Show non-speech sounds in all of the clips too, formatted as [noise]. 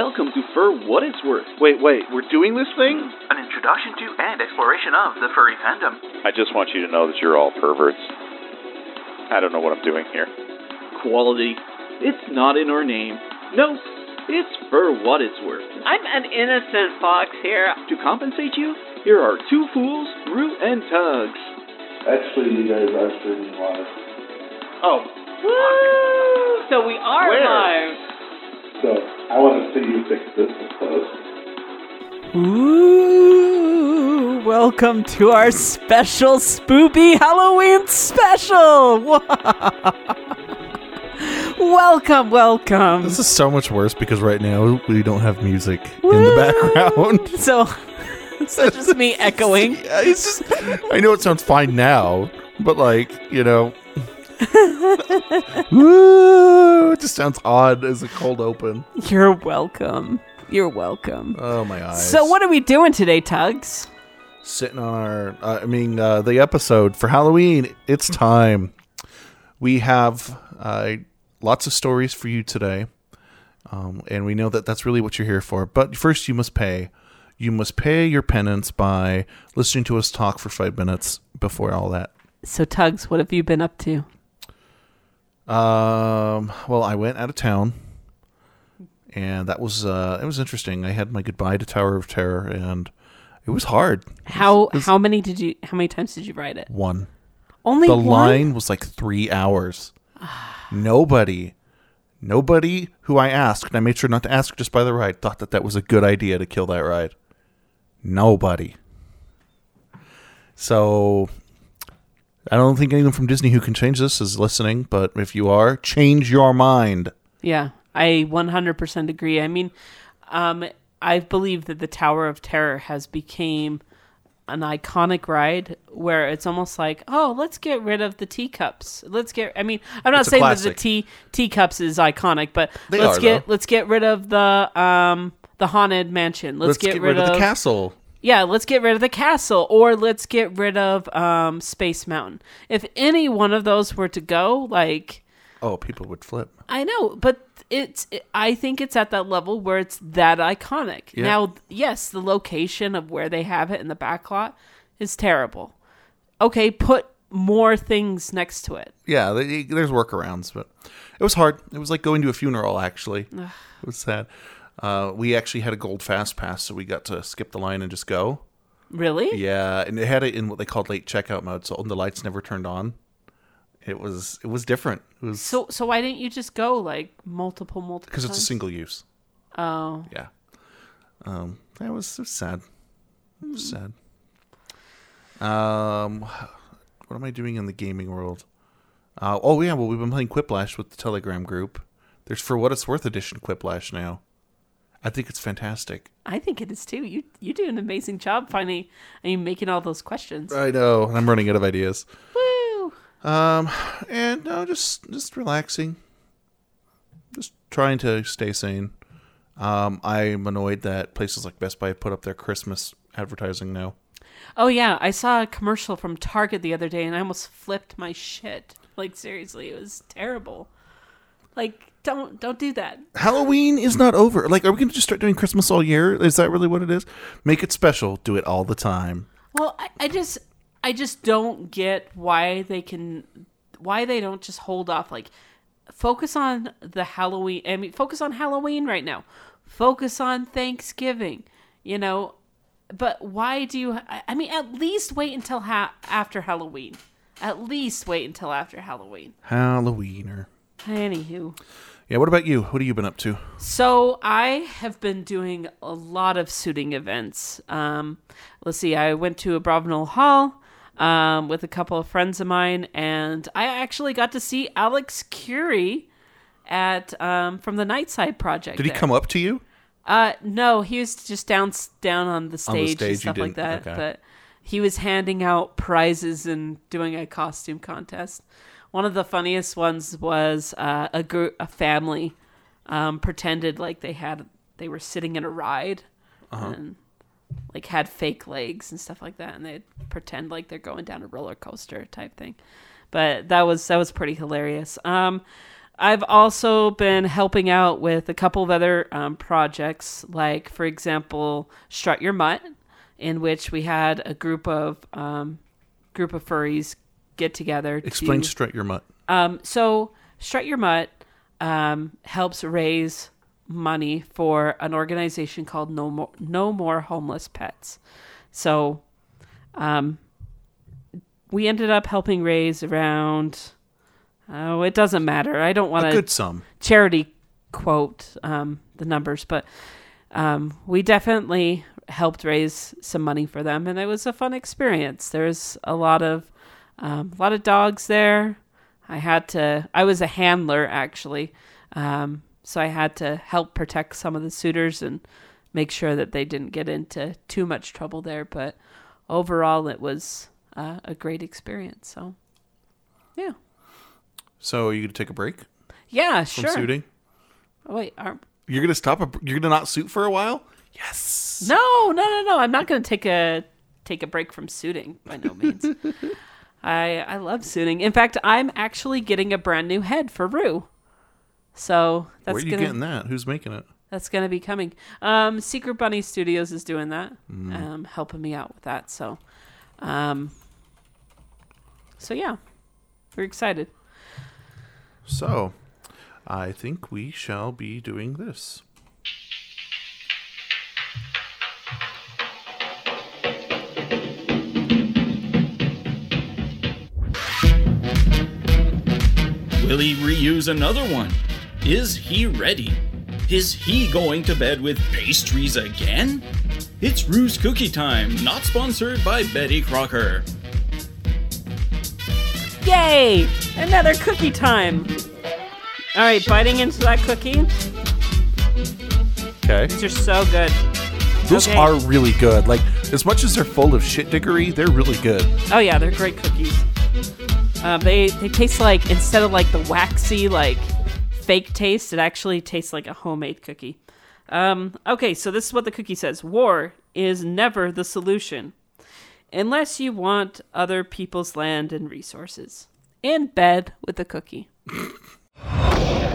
Welcome to Fur What It's Worth. Wait, wait, we're doing this thing? An introduction to and exploration of the furry fandom. I just want you to know that you're all perverts. I don't know what I'm doing here. Quality. It's not in our name. No, it's Fur What It's Worth. I'm an innocent fox here. To compensate you, here are two fools, Rue and Tugs. Actually, you guys are streaming live. Oh, Woo! So we are Where? live. So, I want to see you fix this post. Ooh, welcome to our special spoopy Halloween special. [laughs] welcome, welcome. This is so much worse because right now we don't have music in the background. [laughs] So, [laughs] so just me echoing. Yeah, it's just I know it sounds fine now, but like, you know Woo, it just sounds odd as a cold open. You're welcome. You're welcome. Oh my eyes. So, what are we doing today, Tugs? sitting on our uh, I mean uh, the episode for Halloween, it's time. We have uh, lots of stories for you today. Um, and we know that that's really what you're here for. But first you must pay. You must pay your penance by listening to us talk for 5 minutes before all that. So, Tugs, what have you been up to? Um, well, I went out of town, and that was uh, it was interesting. I had my goodbye to Tower of Terror, and it was hard. How It was how many did you? How many times did you ride it? one? Only The one? line was like three hours. nobody, nobody who I asked, and I made sure not to ask just by the ride, thought that that was a good idea to kill that ride. Nobody. So I don't think anyone from Disney who can change this is listening, but if you are, change your mind. Yeah, I 100% agree. I mean, um, I believe that the Tower of Terror has became an iconic ride where it's almost like, oh, let's get rid of the teacups. Let's get. I mean, I'm not It's saying that the tea teacups is iconic, but They let's are, get though. let's get rid of the um the haunted mansion. Let's, get, rid, of the castle. Yeah, let's get rid of the castle or let's get rid of um Space Mountain. If any one of those were to go, like Oh, people would flip. I know, but it's. It, I think it's at that level where it's that iconic. Yeah. Now, yes, the location of where they have it in the back lot is terrible. Okay, put more things next to it. Yeah, there's workarounds, but it was hard. It was like going to a funeral. Actually, it was sad. Uh, we actually had a gold fast pass, so we got to skip the line and just go. Really? Yeah, and it had it in what they called late checkout mode, so the lights never turned on. It was it was different. It was So, so why didn't you just go like multiple, multiple? because it's a single use. Oh, Yeah, um, that was, was sad. It was sad. Um, what am I doing in the gaming world? Uh, oh yeah, well we've been playing Quiplash with the Telegram group. There's for what it's worth edition Quiplash now. I think it's fantastic. I think it is too. You you do an amazing job finding. I mean, making all those questions. I know. I'm running out of ideas. Woo! Um, and no, just just relaxing, just trying to stay sane. Um, I'm annoyed that places like Best Buy put up their Christmas advertising now. Oh yeah, I saw a commercial from Target the other day, and I almost flipped my shit. Like seriously, it was terrible. Like don't don't do that. Halloween is not over. Like, are we going to just start doing Christmas all year? Is that really what it is? Make it special. Do it all the time. Well, I, I just I just don't get why they can why they don't just hold off. Like focus on the Halloween. I mean, focus on Halloween right now. Focus on Thanksgiving. You know, but why do you? I, mean, at least wait until ha- after Halloween. At least wait until after Halloween. Halloweener. Anywho. Yeah. What about you? What have you been up to? So I have been doing a lot of suiting events. Um, let's see, I went to a Bravenel Hall um, with a couple of friends of mine, and I actually got to see Alex Curie at um, from the Nightside Project. Did he there. come up to you? Uh, no, he was just down down on the On the stage, stage, and stuff like that. okay. But he was handing out prizes and doing a costume contest. One of the funniest ones was uh, a group, a family, um, pretended like they had they were sitting in a ride, Uh-huh. and like had fake legs and stuff like that, and they'd pretend like they're going down a roller coaster type thing. But that was that was pretty hilarious. Um, I've also been helping out with a couple of other um, projects, like, for example, Strut Your Mutt, in which we had a group of um, group of furries get together. Explain to, strut your mutt. um, so, Strut Your Mutt um, helps raise money for an organization called No More No More Homeless Pets. So, um, we ended up helping raise around. Oh, it doesn't matter. I don't want A to good sum. charity quote um, the numbers, but um, we definitely helped raise some money for them, and it was a fun experience. There's a lot of um, a lot of dogs there. I had to. I was a handler actually, um, so I had to help protect some of the suitors and make sure that they didn't get into too much trouble there. But overall, it was uh, a great experience. So, yeah, So are you gonna take a break yeah, sure from sure. suiting? Oh, wait, are, You're gonna stop. A, you're gonna not suit for a while. Yes. No, no, no, no. I'm not going to take a take a break from suiting by no means. [laughs] I I love suiting. In fact, I'm actually getting a brand new head for Rue. So that's Where are you gonna getting that? Who's making it? that's gonna be coming. Um, Secret Bunny Studios is doing that, Mm. um, helping me out with that. So, um, so yeah, we're excited. So, I think we shall be doing this. Will he reuse another one? Is he ready? Is he going to bed with pastries again? It's Rue's Cookie Time, not sponsored by Betty Crocker. Yay! Another cookie time. All right, biting into that cookie. Okay. These are so good. Those Okay. are really good. Like as much as they're full of shit dickery, they're really good. Oh yeah, they're great cookies. Uh, they they taste like instead of like the waxy like fake taste, it actually tastes like a homemade cookie. Um, okay, so this is what the cookie says: War is never the solution, unless you want other people's land and resources. In bed with a cookie. [laughs]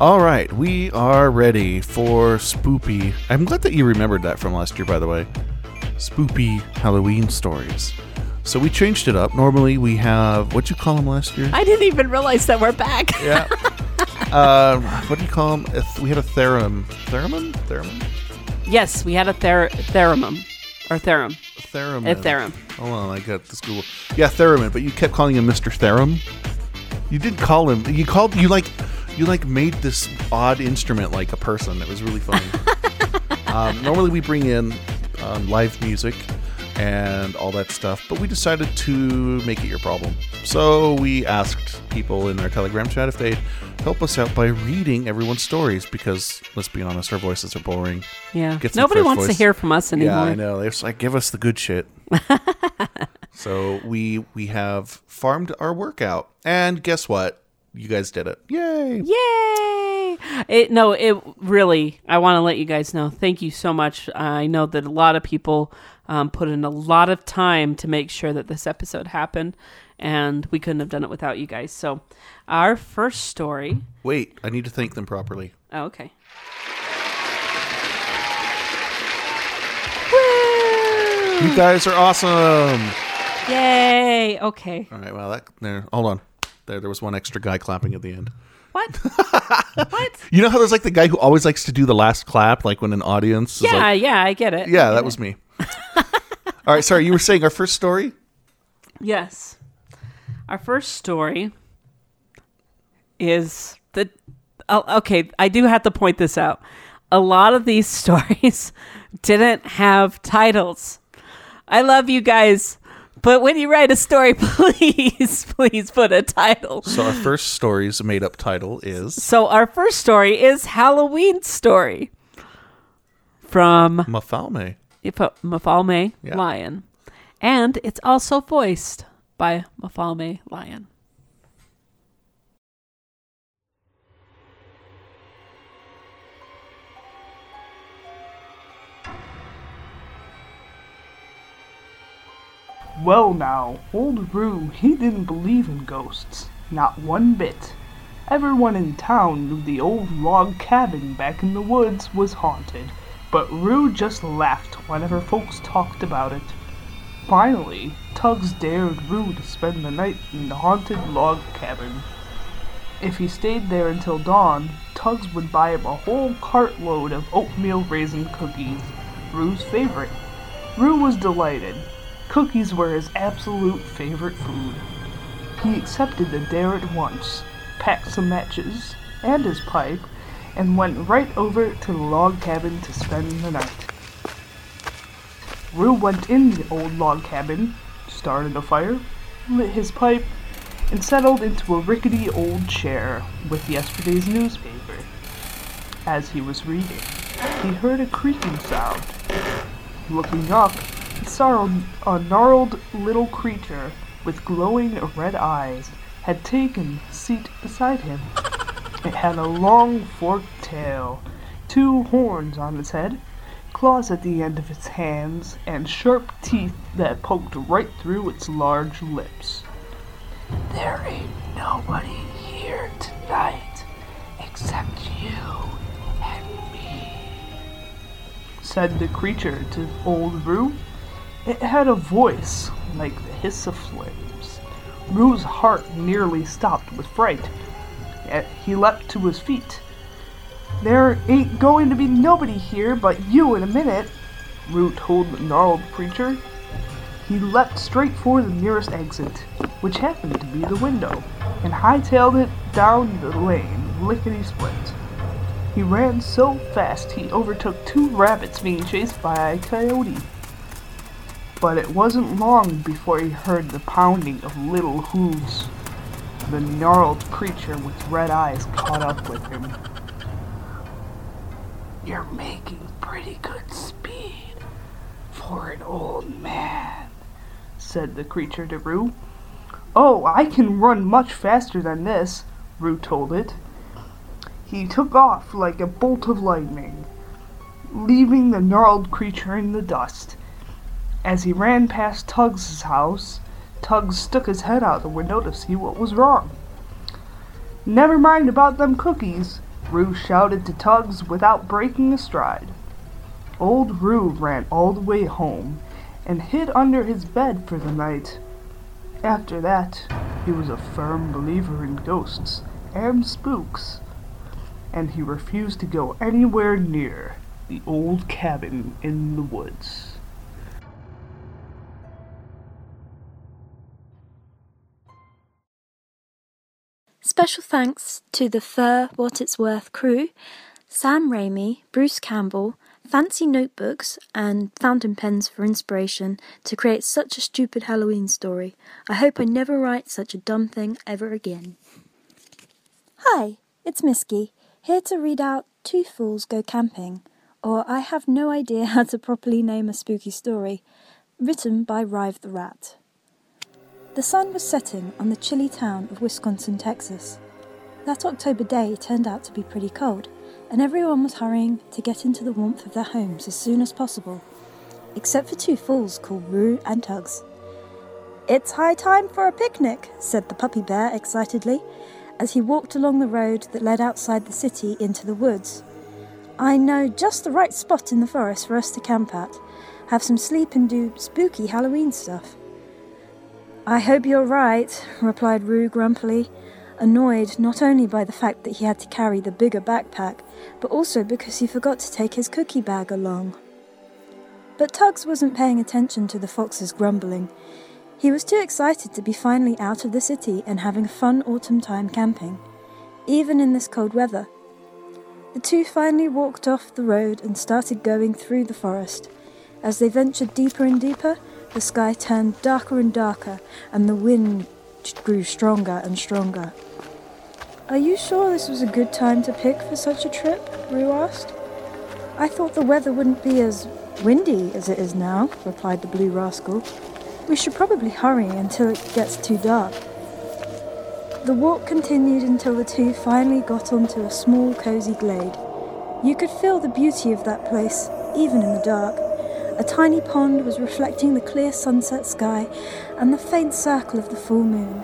All right, we are ready for spoopy. I'm glad that you remembered that from last year, by the way. Spoopy Halloween stories. So we changed it up. Normally we have what'd you call them last year? I didn't even realize that we're back. Yeah. uh, [laughs] what do you call them? We had a theorem. Theremin? Theremin? yes, we had a ther- theorem or theorem. Theremin. A theorem. Hold on, I got this Google. Yeah, theremin. But you kept calling him Mr. Theorem. You didn't call him. You called. You like. You like made this odd instrument like a person. It was really funny. [laughs] um, normally we bring in um, live music and all that stuff, but we decided to make it your problem. So we asked people in our Telegram chat if they'd help us out by reading everyone's stories because let's be honest, our voices are boring. Yeah. Get Nobody wants to hear from us anymore. Yeah, I know. They're just like, give us the good shit. [laughs] so we we have farmed our workout, and guess what? You guys did it. Yay! Yay! It, no, it really. I want to let you guys know. Thank you so much. I know that a lot of people um, put in a lot of time to make sure that this episode happened, and we couldn't have done it without you guys. So, our first story. Wait, I need to thank them properly. Oh, okay. You guys are awesome. Yay! Okay. All right. Well, that there. Hold on. There, there was one extra guy clapping at the end. What? [laughs] what? You know how there's like the guy who always likes to do the last clap, like when an audience. Is Yeah, like, yeah, I get it. Yeah, get that it. was me. [laughs] All right. Sorry, you were saying our first story. Yes. Our first story is the. Oh, okay, I do have to point this out. A lot of these [laughs] stories didn't have titles. I love you guys, But when you write a story, [laughs] please, please put a title. So our first story's made up title is So our first story is Halloween story from Mafalme. Uh, Mafalme Yeah. Lion, and it's also voiced by Mafalme Lion. Well, now, old Rue, he didn't believe in ghosts. Not one bit. Everyone in town knew the old log cabin back in the woods was haunted, but Rue just laughed whenever folks talked about it. Finally, Tugs dared Rue to spend the night in the haunted log cabin. If he stayed there until dawn, Tugs would buy him a whole cartload of oatmeal raisin cookies, Rue's favorite. Rue was delighted. Cookies were his absolute favorite food. He accepted the dare at once, packed some matches and his pipe, and went right over to the log cabin to spend the night. Rue went in the old log cabin, started a fire, lit his pipe, and settled into a rickety old chair with yesterday's newspaper. As he was reading, he heard a creaking sound. Looking up, saw a gnarled little creature with glowing red eyes had taken seat beside him. It had a long forked tail, two horns on its head, claws at the end of its hands, and sharp teeth that poked right through its large lips. There ain't nobody here tonight except you and me, said the creature to old Rue. It had a voice like the hiss of flames. Rue's heart nearly stopped with fright. Yet he leapt to his feet. There ain't going to be nobody here but you in a minute, Rue told the gnarled creature. He leapt straight for the nearest exit, which happened to be the window, and hightailed it down the lane, lickety split. He ran so fast he overtook two rabbits being chased by a coyote. But it wasn't long before he heard the pounding of little hooves. The gnarled creature with red eyes caught up with him. You're making pretty good speed for an old man, said the creature to Rue. Oh, I can run much faster than this, Rue told it. He took off like a bolt of lightning, leaving the gnarled creature in the dust. As he ran past Tugs's house, Tugs stuck his head out the window to see what was wrong. Never mind about them cookies, Rue shouted to Tugs without breaking a stride. Old Rue ran all the way home and hid under his bed for the night. After that, he was a firm believer in ghosts and spooks, and he refused to go anywhere near the old cabin in the woods. Special thanks to the Fur What It's Worth crew, Sam Raimi, Bruce Campbell, Fancy Notebooks, and Fountain Pens for inspiration to create such a stupid Halloween story. I hope I never write such a dumb thing ever again. Hi, it's Misky, here to read out Two Fools Go Camping, or I have no idea how to properly name a spooky story, written by Rive the Rat. The sun was setting on the chilly town of Wisconsin, Texas. That October day turned out to be pretty cold, and everyone was hurrying to get into the warmth of their homes as soon as possible, except for two fools called Rue and Tugs. It's high time for a picnic, said the puppy bear excitedly, as he walked along the road that led outside the city into the woods. I know just the right spot in the forest for us to camp at, have some sleep and do spooky Halloween stuff. I hope you're right, replied Rue grumpily, annoyed not only by the fact that he had to carry the bigger backpack, but also because he forgot to take his cookie bag along. But Tugs wasn't paying attention to the fox's grumbling. He was too excited to be finally out of the city and having fun autumn time camping, even in this cold weather. The two finally walked off the road and started going through the forest. As they ventured deeper and deeper, the sky turned darker and darker, and the wind grew stronger and stronger. Are you sure this was a good time to pick for such a trip? Rue asked. I thought the weather wouldn't be as windy as it is now, replied the blue rascal. We should probably hurry until it gets too dark. The walk continued until the two finally got onto a small, cozy glade. You could feel the beauty of that place, even in the dark. A tiny pond was reflecting the clear sunset sky and the faint circle of the full moon.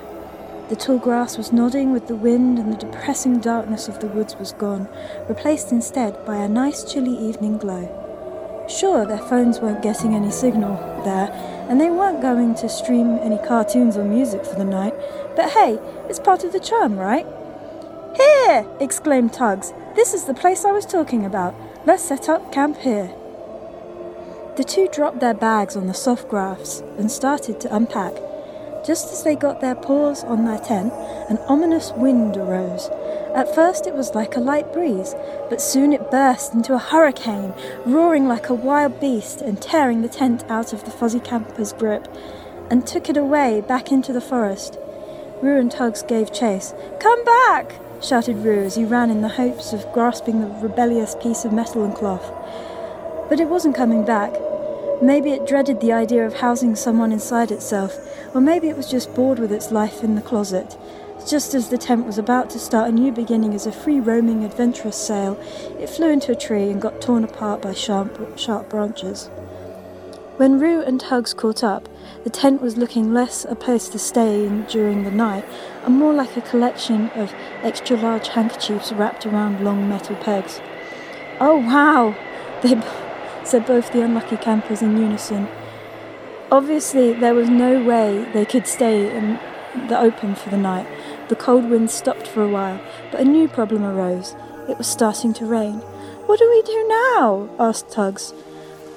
The tall grass was nodding with the wind, and the depressing darkness of the woods was gone, replaced instead by a nice chilly evening glow. Sure, their phones weren't getting any signal there, and they weren't going to stream any cartoons or music for the night, but hey, it's part of the charm, right? Here! exclaimed Tugs. This is the place I was talking about. Let's set up camp here. The two dropped their bags on the soft grass and started to unpack. Just as they got their paws on their tent, an ominous wind arose. At first it was like a light breeze, but soon it burst into a hurricane, roaring like a wild beast and tearing the tent out of the fuzzy camper's grip, and took it away back into the forest. Rue and Tugs gave chase. Come back! shouted Rue as he ran in the hopes of grasping the rebellious piece of metal and cloth. But it wasn't coming back. Maybe it dreaded the idea of housing someone inside itself, or maybe it was just bored with its life in the closet. Just as the tent was about to start a new beginning as a free roaming adventurous sail, it flew into a tree and got torn apart by sharp, sharp branches. When Rue and Tugs caught up, the tent was looking less a place to stay in during the night and more like a collection of extra large handkerchiefs wrapped around long metal pegs. Oh wow! They said both the unlucky campers in unison. Obviously, there was no way they could stay in the open for the night. The cold wind stopped for a while, but a new problem arose. It was starting to rain. What do we do now? asked Tugs.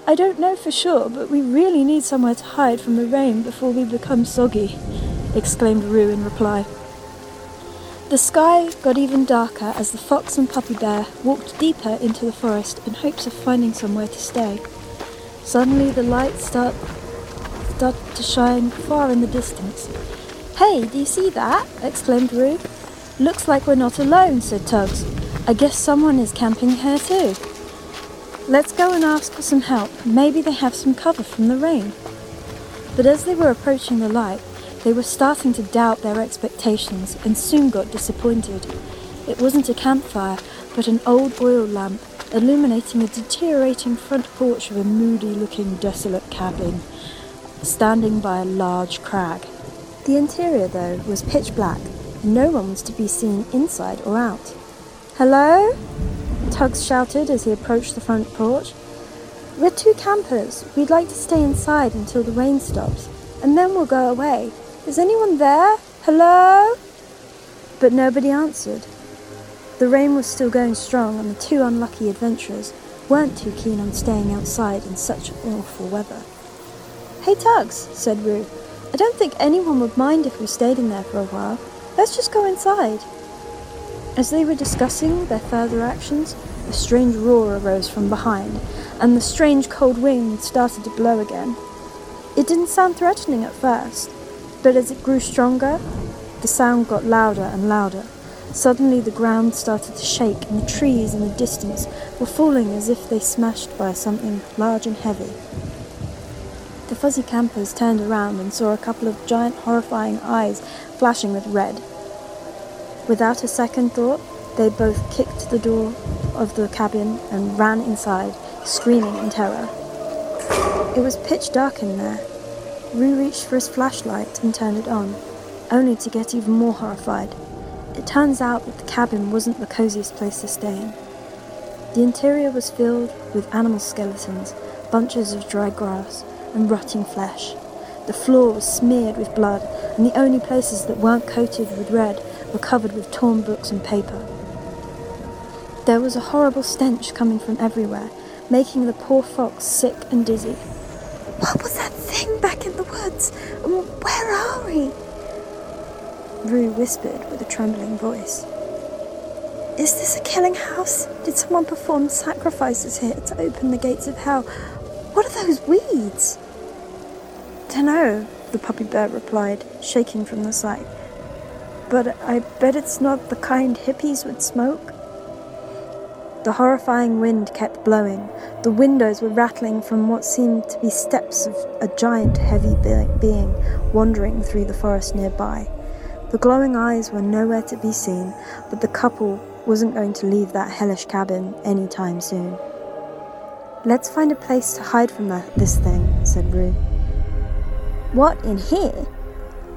I don't know for sure, but we really need somewhere to hide from the rain before we become soggy, exclaimed Rue in reply. The sky got even darker as the fox and puppy bear walked deeper into the forest in hopes of finding somewhere to stay. Suddenly the lights start, started to shine far in the distance. Hey, do you see that? exclaimed Rue. Looks like we're not alone, said Tugs. I guess someone is camping here too. Let's go and ask for some help. Maybe they have some cover from the rain. But as they were approaching the light, they were starting to doubt their expectations and soon got disappointed. It wasn't a campfire, but an old oil lamp illuminating a deteriorating front porch of a moody looking desolate cabin standing by a large crag. The interior, though, was pitch black, no one was to be seen inside or out. Hello? Tugs shouted as he approached the front porch. We're two campers. We'd like to stay inside until the rain stops, and then we'll go away. Is anyone there? Hello? But nobody answered. The rain was still going strong, and the two unlucky adventurers weren't too keen on staying outside in such awful weather. Hey, Tugs, said Rue. I don't think anyone would mind if we stayed in there for a while. Let's just go inside. As they were discussing their further actions, a strange roar arose from behind, and the strange cold wind started to blow again. It didn't sound threatening at first, but as it grew stronger, the sound got louder and louder. Suddenly, the ground started to shake, and the trees in the distance were falling as if they smashed by something large and heavy. The fuzzy campers turned around and saw a couple of giant, horrifying eyes flashing with red. Without a second thought, they both kicked the door of the cabin and ran inside, screaming in terror. It was pitch dark in there. Rue reached for his flashlight and turned it on, only to get even more horrified. It turns out that the cabin wasn't the coziest place to stay in. The interior was filled with animal skeletons, bunches of dry grass, and rotting flesh. The floor was smeared with blood, and the only places that weren't coated with red were covered with torn books and paper. There was a horrible stench coming from everywhere, making the poor fox sick and dizzy. What was that back in the woods? Um, where are we? Rue whispered with a trembling voice. Is this a killing house? Did someone perform sacrifices here to open the gates of hell? What are those weeds? Dunno, the puppy bear replied, shaking from the sight. But I bet it's not the kind hippies would smoke. The horrifying wind kept blowing. The windows were rattling from what seemed to be steps of a giant, heavy being wandering through the forest nearby. The glowing eyes were nowhere to be seen, but the couple wasn't going to leave that hellish cabin any time soon. Let's find a place to hide from that, this thing, said Rue. What, in here?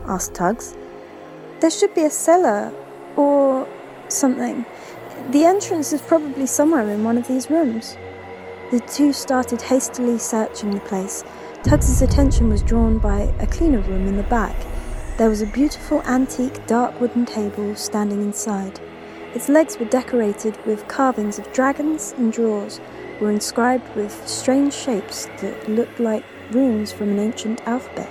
asked Tugs. There should be a cellar or something. The entrance is probably somewhere in one of these rooms. The two started hastily searching the place. Tugs's attention was drawn by a cleaner room in the back. There was a beautiful antique dark wooden table standing inside. Its legs were decorated with carvings of dragons and drawers were inscribed with strange shapes that looked like runes from an ancient alphabet.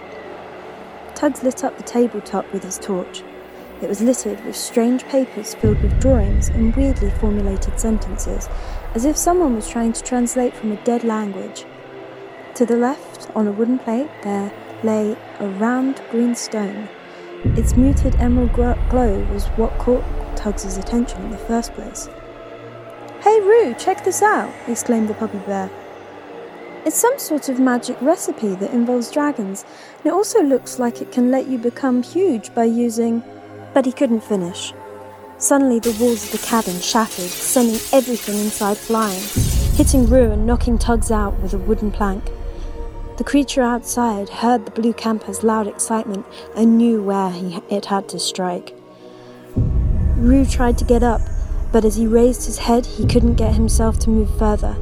Tugs lit up the tabletop with his torch. It was littered with strange papers filled with drawings and weirdly formulated sentences, as if someone was trying to translate from a dead language. To the left, on a wooden plate, there lay a round green stone. Its muted emerald glow was what caught Tugs's attention in the first place. Hey Rue, check this out! exclaimed the puppy bear. It's some sort of magic recipe that involves dragons, and it also looks like it can let you become huge by using. But he couldn't finish. Suddenly, the walls of the cabin shattered, sending everything inside flying, hitting Rue and knocking Tugs out with a wooden plank. The creature outside heard the blue camper's loud excitement and knew where he, it had to strike. Rue tried to get up, but as he raised his head, he couldn't get himself to move further.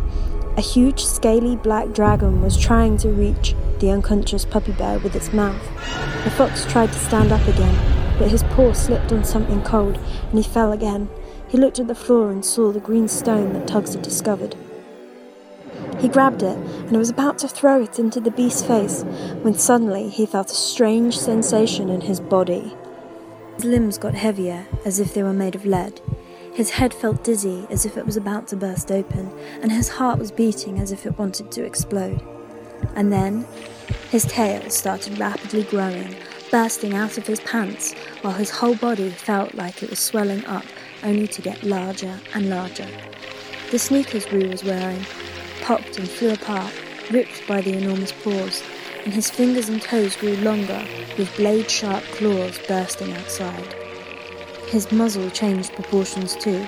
A huge, scaly black dragon was trying to reach the unconscious puppy bear with its mouth. The fox tried to stand up again, but his paw slipped on something cold and he fell again. He looked at the floor and saw the green stone that Tugs had discovered. He grabbed it and was about to throw it into the beast's face when suddenly he felt a strange sensation in his body. His limbs got heavier, as if they were made of lead. His head felt dizzy, as if it was about to burst open, and his heart was beating as if it wanted to explode. And then his tail started rapidly growing, bursting out of his pants, while his whole body felt like it was swelling up, only to get larger and larger. The sneakers Rue was wearing popped and flew apart, ripped by the enormous paws, and his fingers and toes grew longer, with blade sharp claws bursting outside. His muzzle changed proportions too,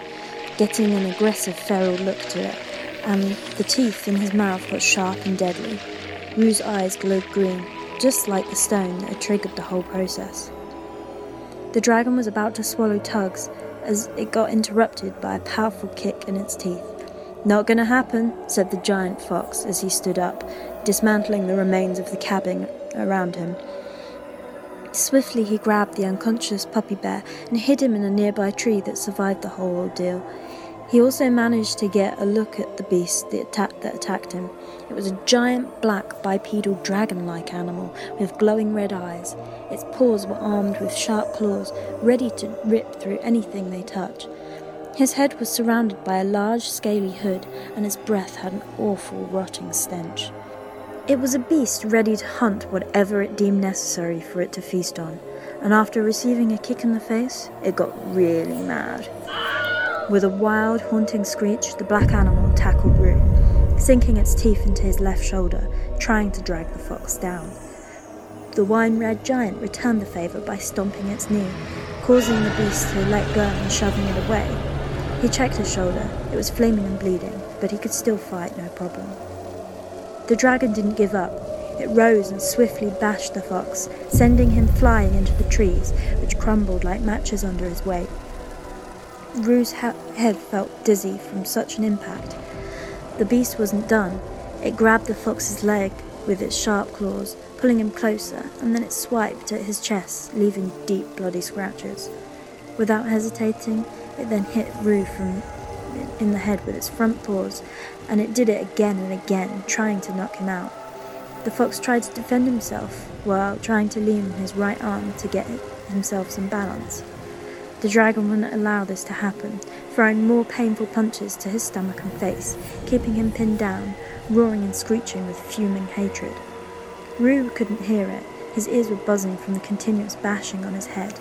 getting an aggressive feral look to it, and the teeth in his mouth got sharp and deadly. Rue's eyes glowed green, just like the stone that had triggered the whole process. The dragon was about to swallow Tugs as it got interrupted by a powerful kick in its teeth. Not gonna happen, said the giant fox as he stood up, dismantling the remains of the cabin around him. Swiftly he grabbed the unconscious puppy bear and hid him in a nearby tree that survived the whole ordeal. He also managed to get a look at the beast that, atta- that attacked him. It was a giant black bipedal dragon like animal with glowing red eyes. Its paws were armed with sharp claws, ready to rip through anything they touched. His head was surrounded by a large, scaly hood, and his breath had an awful, rotting stench. It was a beast ready to hunt whatever it deemed necessary for it to feast on, and after receiving a kick in the face, it got really mad. With a wild, haunting screech, the black animal tackled Rue, sinking its teeth into his left shoulder, trying to drag the fox down. The wine red giant returned the favour by stomping its knee, causing the beast to let go and shoving it away. He checked his shoulder. It was flaming and bleeding, but he could still fight no problem. The dragon didn't give up. It rose and swiftly bashed the fox, sending him flying into the trees, which crumbled like matches under his weight. Rue's ha- head felt dizzy from such an impact. The beast wasn't done. It grabbed the fox's leg with its sharp claws, pulling him closer, and then it swiped at his chest, leaving deep bloody scratches. Without hesitating, it then hit Rue from in the head with its front paws, and it did it again and again, trying to knock him out. The fox tried to defend himself while trying to lean on his right arm to get himself some balance. The dragon wouldn't allow this to happen, throwing more painful punches to his stomach and face, keeping him pinned down, roaring and screeching with fuming hatred. Rue couldn't hear it. His ears were buzzing from the continuous bashing on his head.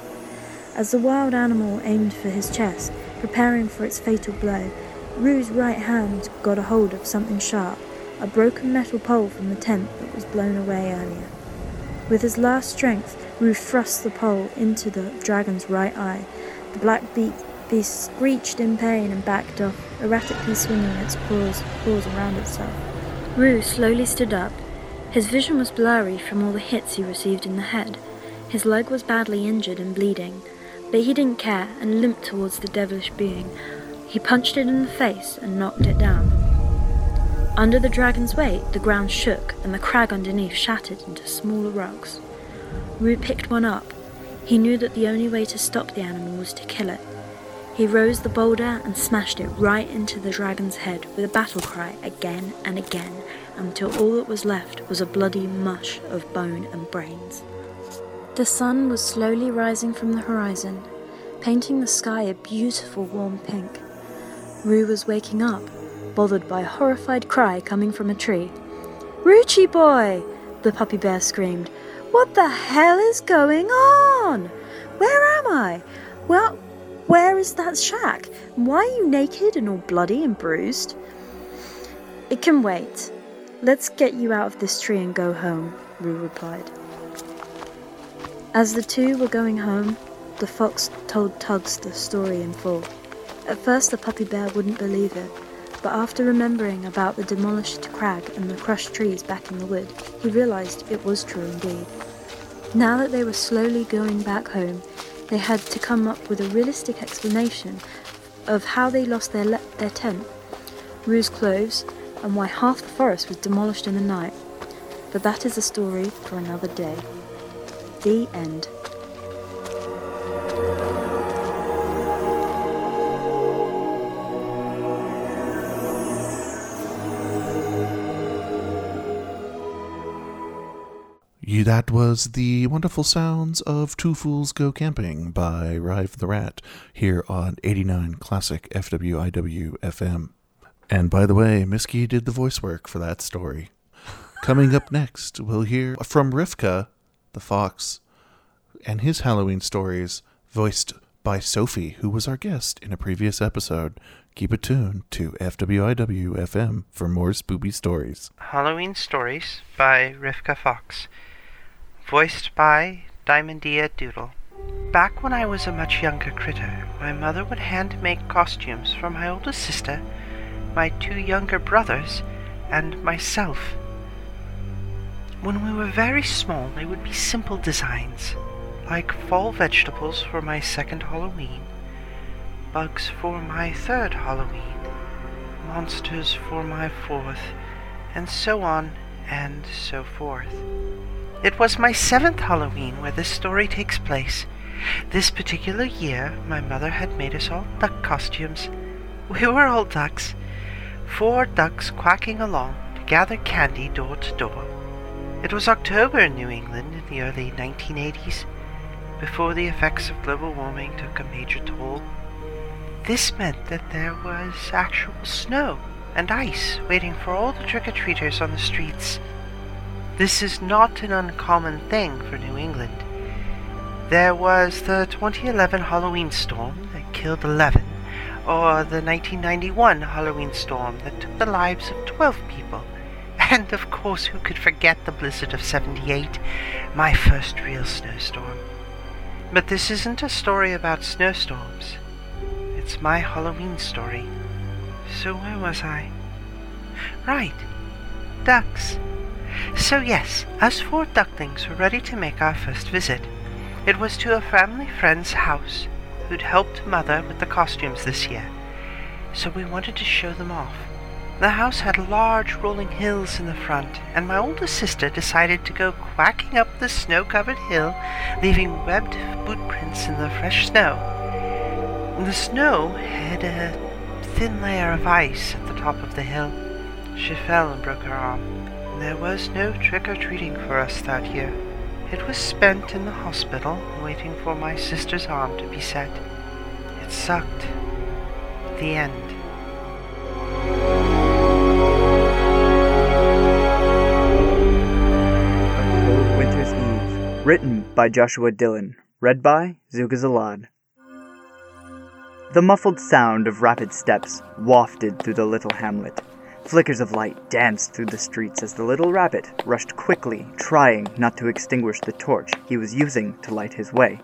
As the wild animal aimed for his chest, preparing for its fatal blow, Rue's right hand got a hold of something sharp, a broken metal pole from the tent that was blown away earlier. With his last strength, Rue thrust the pole into the dragon's right eye. The black be- beast screeched in pain and backed off, erratically swinging its paws, paws around itself. Rue slowly stood up. His vision was blurry from all the hits he received in the head. His leg was badly injured and bleeding, but he didn't care and limped towards the devilish being. He punched it in the face and knocked it down. Under the dragon's weight, the ground shook and the crag underneath shattered into smaller rocks. Rue picked one up. He knew that the only way to stop the animal was to kill it. He rose the boulder and smashed it right into the dragon's head with a battle cry again and again until all that was left was a bloody mush of bone and brains. The sun was slowly rising from the horizon, painting the sky a beautiful warm pink. Rue was waking up, bothered by a horrified cry coming from a tree. Ruchi boy! the puppy bear screamed. What the hell is going on? Where am I? Well, where is that shack? Why are you naked and all bloody and bruised? It can wait. Let's get you out of this tree and go home, Rue replied. As the two were going home, the fox told Tugs the story in full. At first, the puppy bear wouldn't believe it, but after remembering about the demolished crag and the crushed trees back in the wood, he realized it was true indeed. Now that they were slowly going back home, they had to come up with a realistic explanation of how they lost their, le- their tent, Rue's clothes, and why half the forest was demolished in the night. But that is a story for another day. The end. That was the wonderful sounds of Two Fools Go Camping by Rive the Rat here on 89 Classic FWIW FM. And by the way, Miski did the voice work for that story. Coming up [laughs] next, we'll hear from Rivka, the fox, and his Halloween stories, voiced by Sophie, who was our guest in a previous episode. Keep it tuned to FWIW FM for more spooky stories. Halloween Stories by Rivka Fox. Voiced by Diamondia Doodle. Back when I was a much younger critter, my mother would hand make costumes for my oldest sister, my two younger brothers, and myself. When we were very small, they would be simple designs, like fall vegetables for my second Halloween, bugs for my third Halloween, monsters for my fourth, and so on and so forth. It was my seventh Halloween where this story takes place. This particular year, my mother had made us all duck costumes. We were all ducks, four ducks quacking along to gather candy door to door. It was October in New England in the early 1980s, before the effects of global warming took a major toll. This meant that there was actual snow and ice waiting for all the trick or treaters on the streets. This is not an uncommon thing for New England. There was the 2011 Halloween storm that killed 11, or the 1991 Halloween storm that took the lives of 12 people, and of course, who could forget the blizzard of 78, my first real snowstorm. But this isn't a story about snowstorms. It's my Halloween story. So where was I? Right, ducks. So yes, us four ducklings were ready to make our first visit. It was to a family friend's house who'd helped mother with the costumes this year. So we wanted to show them off. The house had large rolling hills in the front, and my oldest sister decided to go quacking up the snow-covered hill, leaving webbed boot prints in the fresh snow. The snow had a thin layer of ice at the top of the hill. She fell and broke her arm. There was no trick-or-treating for us that year. It was spent in the hospital, waiting for my sister's arm to be set. It sucked. The end. By Joshua Dillon. Read by Zugazalad. The muffled sound of rapid steps wafted through the little hamlet. Flickers of light danced through the streets as the little rabbit rushed quickly, trying not to extinguish the torch he was using to light his way.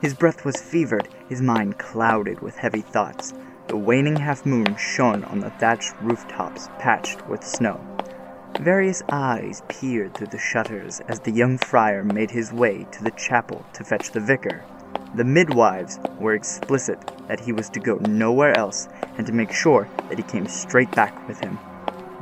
His breath was fevered, his mind clouded with heavy thoughts. The waning half moon shone on the thatched rooftops patched with snow. Various eyes peered through the shutters as the young friar made his way to the chapel to fetch the vicar. The midwives were explicit that he was to go nowhere else and to make sure that he came straight back with him.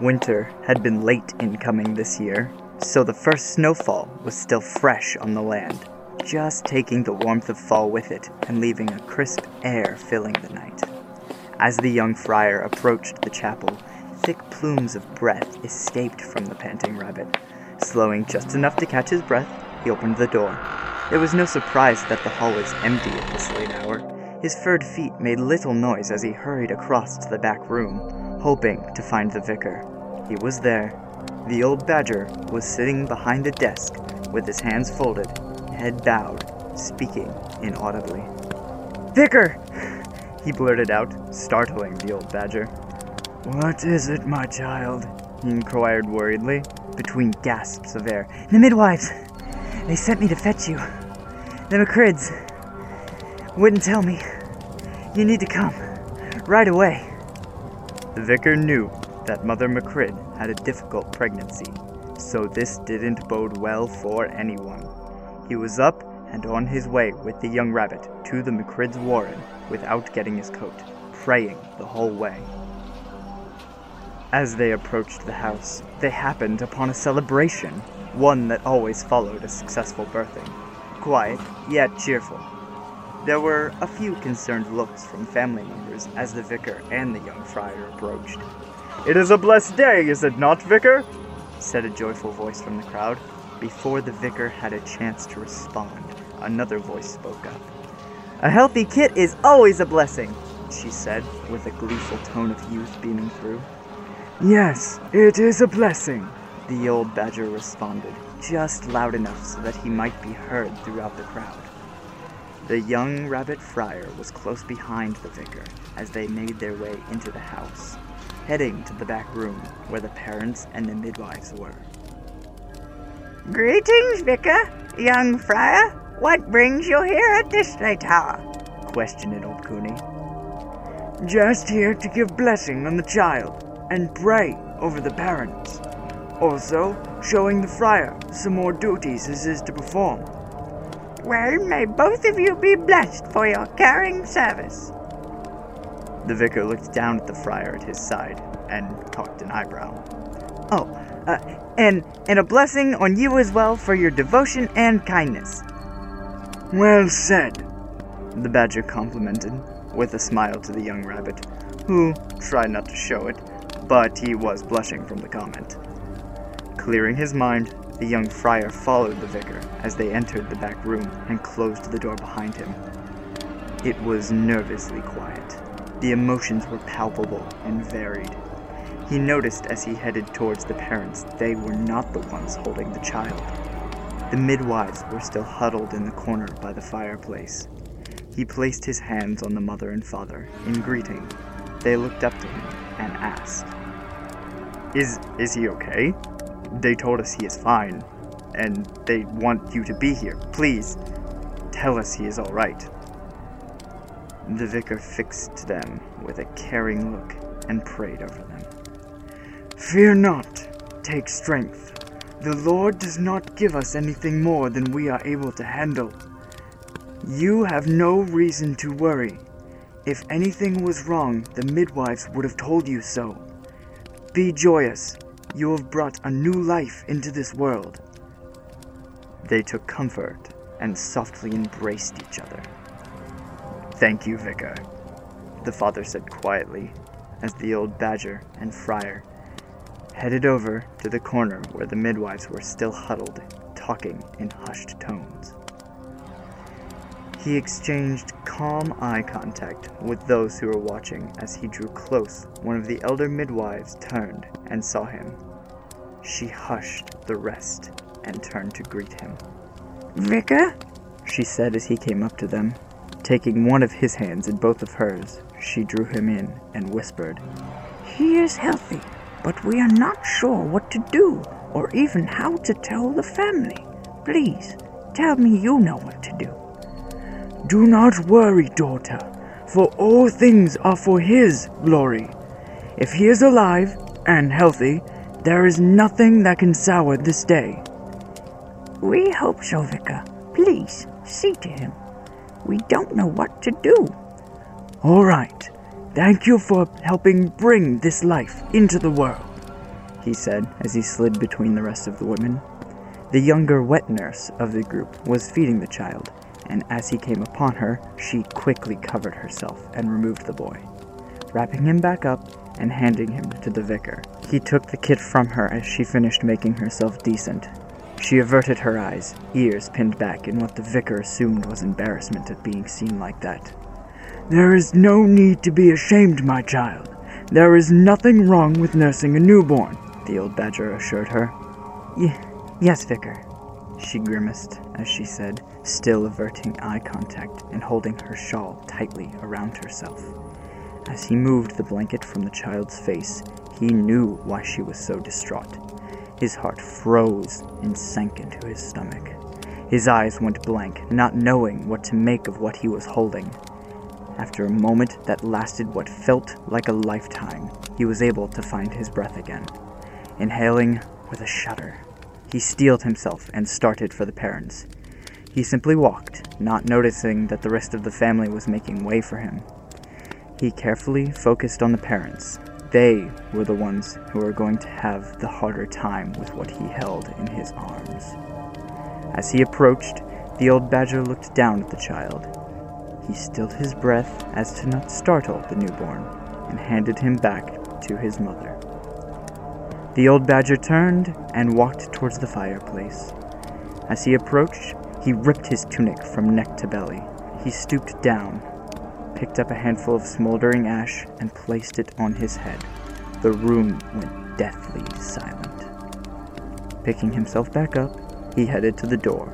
Winter had been late in coming this year, so the first snowfall was still fresh on the land, just taking the warmth of fall with it and leaving a crisp air filling the night. As the young friar approached the chapel, thick plumes of breath escaped from the panting rabbit. Slowing just enough to catch his breath, he opened the door. It was no surprise that the hall was empty at this late hour. His furred feet made little noise as he hurried across to the back room, hoping to find the vicar. He was there. The old badger was sitting behind the desk with his hands folded, head bowed, speaking inaudibly. Vicar! He blurted out, startling the old badger. What is it, my child? he inquired worriedly, between gasps of air. The midwives! They sent me to fetch you. The McCrids wouldn't tell me. You need to come. Right away. The vicar knew that Mother McCrid had a difficult pregnancy, so this didn't bode well for anyone. He was up and on his way with the young rabbit to the McCrid's warren without getting his coat, praying the whole way. As they approached the house, they happened upon a celebration, one that always followed a successful birthing. Quiet, yet cheerful. There were a few concerned looks from family members as the vicar and the young friar approached. It is a blessed day, is it not, vicar? said a joyful voice from the crowd. Before the vicar had a chance to respond, another voice spoke up. A healthy kit is always a blessing, she said, with a gleeful tone of youth beaming through. Yes, it is a blessing, the old badger responded, just loud enough so that he might be heard throughout the crowd. The young rabbit friar was close behind the vicar as they made their way into the house, heading to the back room where the parents and the midwives were. Greetings, vicar, young friar. What brings you here at this late hour? questioned old Cooney. Just here to give blessing on the child and pray over the parents. Also, showing the friar some more duties as is to perform. Well, may both of you be blessed for your caring service. The vicar looked down at the friar at his side and cocked an eyebrow. Oh, uh, and and a blessing on you as well for your devotion and kindness. Well said, the badger complimented, with a smile to the young rabbit, who tried not to show it, but he was blushing from the comment. Clearing his mind, the young friar followed the vicar as they entered the back room and closed the door behind him. It was nervously quiet. The emotions were palpable and varied. He noticed as he headed towards the parents they were not the ones holding the child. The midwives were still huddled in the corner by the fireplace. He placed his hands on the mother and father in greeting. They looked up to him and asked, "Is is he okay? They told us he is fine, and they want you to be here. Please tell us he is all right." The vicar fixed them with a caring look and prayed over them. Fear not, take strength. The Lord does not give us anything more than we are able to handle. You have no reason to worry. If anything was wrong, the midwives would have told you so. Be joyous. You have brought a new life into this world. They took comfort and softly embraced each other. Thank you, Vicar, the father said quietly as the old badger and friar headed over to the corner where the midwives were still huddled, talking in hushed tones. He exchanged calm eye contact with those who were watching as he drew close. One of the elder midwives turned and saw him. She hushed the rest and turned to greet him. Vicar? she said as he came up to them. Taking one of his hands in both of hers, she drew him in and whispered, He is healthy, but we are not sure what to do or even how to tell the family. Please, tell me you know what to do. Do not worry, daughter, for all things are for His glory. If He is alive and healthy, there is nothing that can sour this day. We hope so, Vicar. Please, see to him. We don't know what to do. All right. Thank you for helping bring this life into the world, he said as he slid between the rest of the women. The younger wet nurse of the group was feeding the child, and as he came upon her, she quickly covered herself and removed the boy. Wrapping him back up and handing him to the vicar, he took the kit from her as she finished making herself decent. She averted her eyes, ears pinned back in what the vicar assumed was embarrassment at being seen like that. There is no need to be ashamed, my child. There is nothing wrong with nursing a newborn, the old badger assured her. Y- yes, vicar, she grimaced as she said, still averting eye contact and holding her shawl tightly around herself. As he moved the blanket from the child's face, he knew why she was so distraught. His heart froze and sank into his stomach. His eyes went blank, not knowing what to make of what he was holding. After a moment that lasted what felt like a lifetime, he was able to find his breath again. Inhaling with a shudder, he steeled himself and started for the parents. He simply walked, not noticing that the rest of the family was making way for him. He carefully focused on the parents. They were the ones who were going to have the harder time with what he held in his arms. As he approached, the old badger looked down at the child. He stilled his breath as to not startle the newborn and handed him back to his mother. The old badger turned and walked towards the fireplace. As he approached, he ripped his tunic from neck to belly. He stooped down, picked up a handful of smoldering ash, and placed it on his head. The room went deathly silent. Picking himself back up, he headed to the door.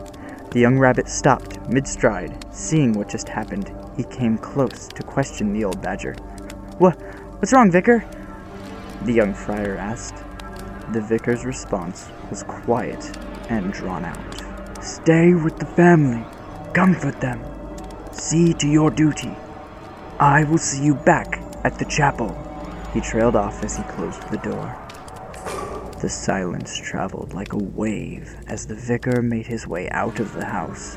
The young rabbit stopped mid stride. Seeing what just happened, he came close to question the old badger. What? What's wrong, Vicar? The young friar asked. The vicar's response was quiet and drawn out. Stay with the family. Comfort them. See to your duty. I will see you back at the chapel. He trailed off as he closed the door. The silence traveled like a wave as the vicar made his way out of the house.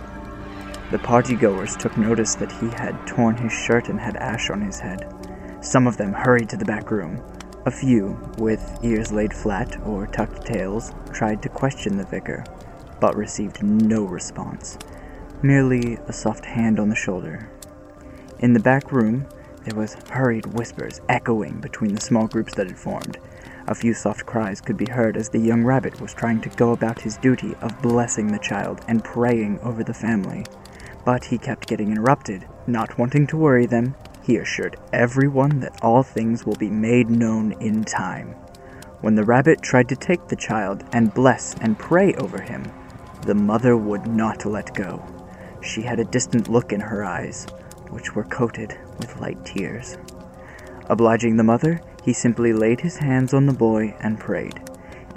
The partygoers took notice that he had torn his shirt and had ash on his head. Some of them hurried to the back room. A few, with ears laid flat or tucked tails, tried to question the vicar, but received no response, merely a soft hand on the shoulder. In the back room, there was hurried whispers echoing between the small groups that had formed. A few soft cries could be heard as the young rabbit was trying to go about his duty of blessing the child and praying over the family. But he kept getting interrupted. Not wanting to worry them, he assured everyone that all things will be made known in time. When the rabbit tried to take the child and bless and pray over him, the mother would not let go. She had a distant look in her eyes, which were coated with light tears. Obliging the mother, he simply laid his hands on the boy and prayed.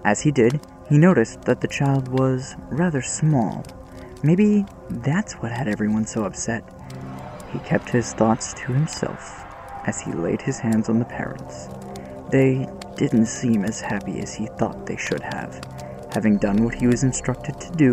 As he did, he noticed that the child was rather small. Maybe that's what had everyone so upset. He kept his thoughts to himself as he laid his hands on the parents. They didn't seem as happy as he thought they should have. Having done what he was instructed to do,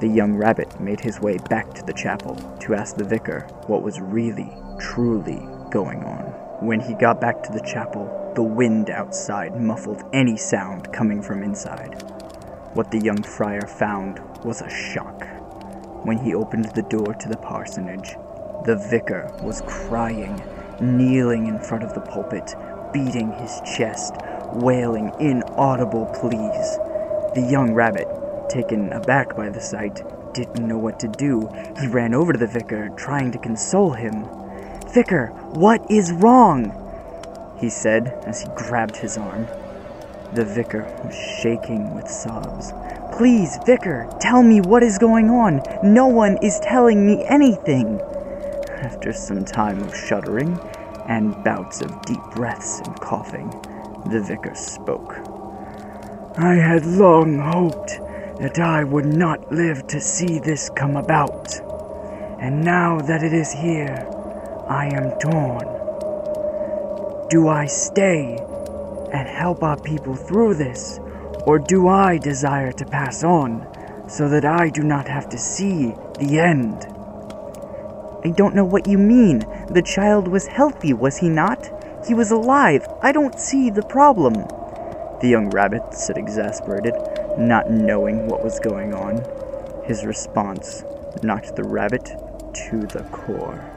the young rabbit made his way back to the chapel to ask the vicar what was really, truly going on. When he got back to the chapel, the wind outside muffled any sound coming from inside. What the young friar found was a shock. When he opened the door to the parsonage, the vicar was crying, kneeling in front of the pulpit, beating his chest, wailing inaudible pleas. The young rabbit, taken aback by the sight, didn't know what to do. He ran over to the vicar, trying to console him. Vicar, what is wrong? He said as he grabbed his arm. The vicar was shaking with sobs. Please, vicar, tell me what is going on. No one is telling me anything. After some time of shuddering and bouts of deep breaths and coughing, the vicar spoke. I had long hoped that I would not live to see this come about. And now that it is here, I am torn. Do I stay and help our people through this, or do I desire to pass on so that I do not have to see the end? I don't know what you mean. The child was healthy, was he not? He was alive. I don't see the problem. The young rabbit said, exasperated, not knowing what was going on. His response knocked the rabbit to the core.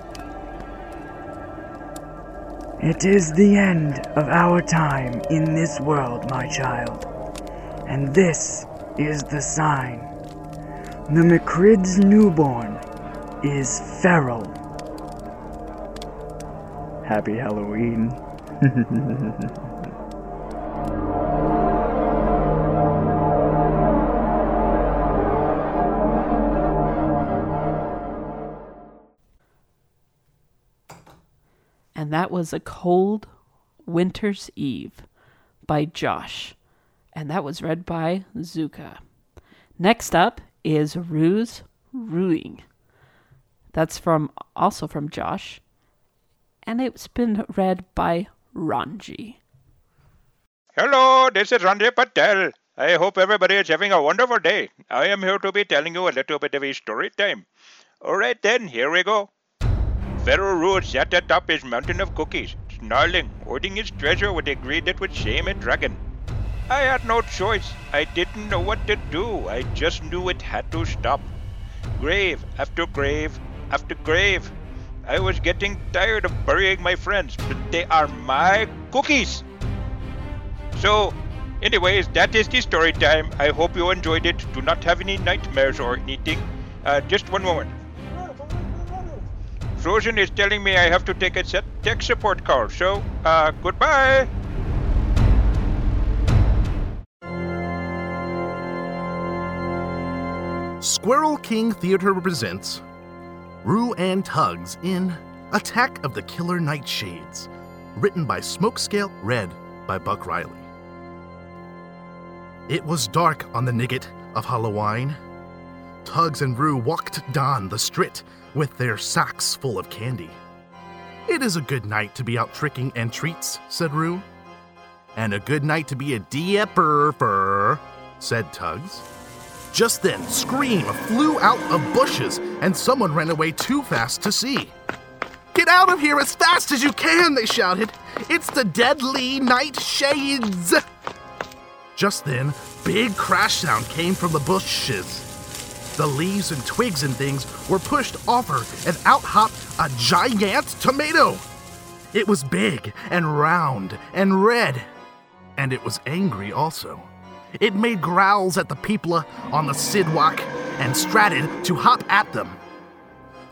It is the end of our time in this world, my child. And this is the sign. The McCrid's newborn is feral. Happy Halloween. [laughs] And that was A Cold Winter's Eve by Josh. And that was read by Zuka. Next up is Ruse Ruing. That's from also from Josh. And it's been read by Ranji. Hello, this is Ranjay Patel. I hope everybody is having a wonderful day. I am here to be telling you a little bit of a story time. Alright then, here we go. Pharaoh Rue sat atop his mountain of cookies, snarling, hoarding his treasure with a greed that would shame a dragon. I had no choice. I didn't know what to do. I just knew it had to stop. Grave after grave after grave. I was getting tired of burying my friends, but they are my cookies. So, anyways, that is the story time. I hope you enjoyed it. Do not have any nightmares or anything. Uh, just one moment. Frozen is telling me I have to take a tech support call. So, uh, goodbye. Squirrel King Theater presents Rue and Tugs in Attack of the Killer Nightshades, written by Smokescale, read by Buck Riley. It was dark on the nigget of Halloween. Tugs and Rue walked down the street with their sacks full of candy. It is a good night to be out tricking and treats, said Rue. And a good night to be a dieper, said Tugs. Just then, Scream flew out of bushes, and someone ran away too fast to see. Get out of here as fast as you can, they shouted. It's the deadly nightshades. Just then, big crash sound came from the bushes. The leaves and twigs and things were pushed off her, and out hopped a giant tomato. It was big and round and red, and it was angry also. It made growls at the people on the sidewalk and stratted to hop at them.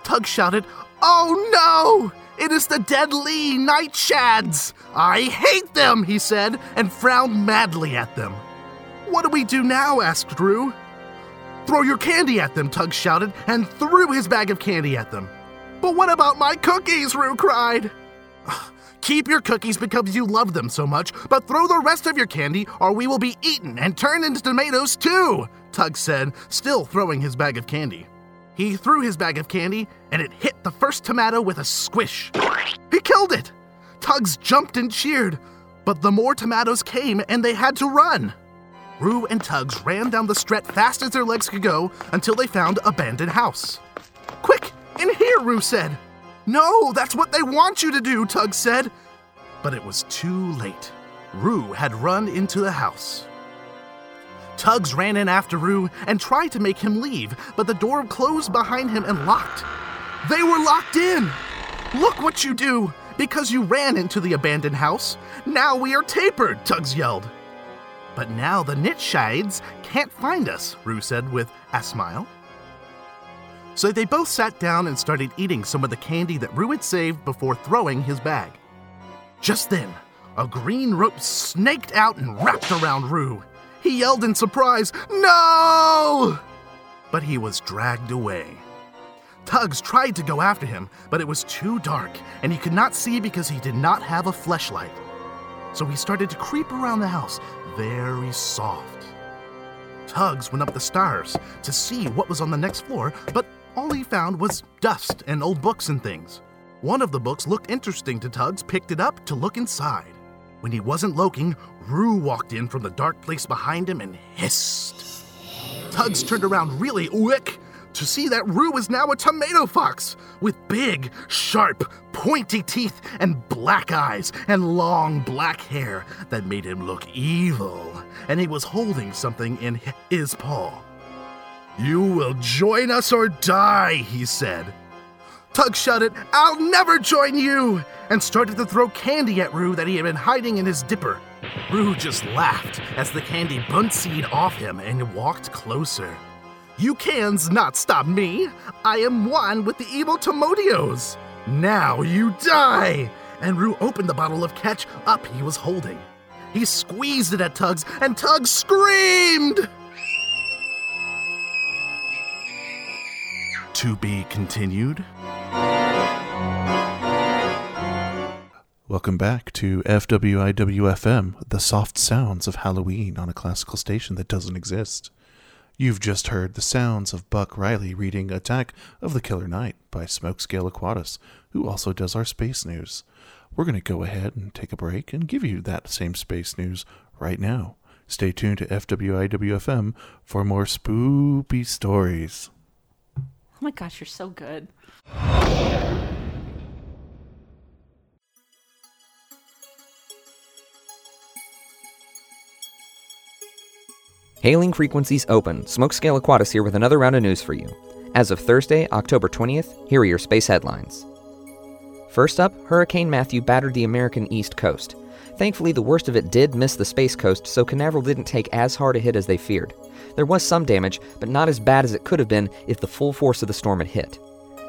Tug shouted, Oh no! It is the deadly nightshads! I hate them, he said, and frowned madly at them. What do we do now? asked Rue. Throw your candy at them, Tug shouted, and threw his bag of candy at them. But what about my cookies? Rue cried. [sighs] Keep your cookies because you love them so much, but throw the rest of your candy or we will be eaten and turned into tomatoes too, Tug said, still throwing his bag of candy. He threw his bag of candy and it hit the first tomato with a squish. He killed it! Tugs jumped and cheered, but the more tomatoes came and they had to run. Rue and Tugs ran down the street fast as their legs could go until they found abandoned house. Quick, in here, Rue said. No, that's what they want you to do, Tugs said. But it was too late. Rue had run into the house. Tugs ran in after Rue and tried to make him leave, but the door closed behind him and locked. They were locked in! Look what you do! Because you ran into the abandoned house, now we are tapered, Tugs yelled. But now the Nitshades can't find us, Rue said with a smile. So they both sat down and started eating some of the candy that Rue had saved before throwing his bag. Just then, A green rope snaked out and wrapped around Rue. He yelled in surprise, No! But he was dragged away. Tugs tried to go after him, but it was too dark, and he could not see because he did not have a fleshlight. So he started to creep around the house, very soft. Tugs went up the stairs to see what was on the next floor, but all he found was dust and old books and things. One of the books looked interesting to Tugs, picked it up to look inside. When he wasn't looking, Rue walked in from the dark place behind him and hissed. Tugs turned around really quick to see that Rue was now a tomato fox with big, sharp, pointy teeth and black eyes and long black hair that made him look evil. And he was holding something in his paw. You will join us or die, he said. Tug shouted, I'll never join you! and started to throw candy at Rue that he had been hiding in his dipper. Rue just laughed as the candy bounced off him and walked closer. You cans not stop me. I am one with the evil Tomodios. Now you die! And Rue opened the bottle of ketch up he was holding. He squeezed it at Tugs, and Tugs screamed! To be continued. Welcome back to FWIWFM, the soft sounds of Halloween on a classical station that doesn't exist. You've just heard the sounds of Buck Riley reading Attack of the Killer Knight by Smokescale Aquatus, who also does our space news. We're going to go ahead and take a break and give you that same space news right now. Stay tuned to FWIWFM for more spoopy stories. Oh my gosh, you're so good. Hailing frequencies open. Smokescale Aquatus here with another round of news for you. As of Thursday, October 20th, here are your space headlines. First up, Hurricane Matthew battered the American East Coast. Thankfully, the worst of it did miss the Space Coast, so Canaveral didn't take as hard a hit as they feared. There was some damage, but not as bad as it could have been if the full force of the storm had hit.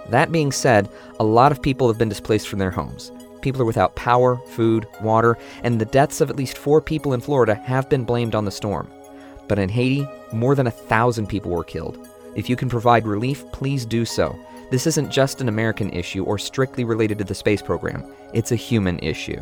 That being said, a lot of people have been displaced from their homes. People are without power, food, water, and the deaths of at least four people in Florida have been blamed on the storm. But in Haiti, more than a thousand people were killed. If you can provide relief, please do so. This isn't just an American issue or strictly related to the space program, it's a human issue.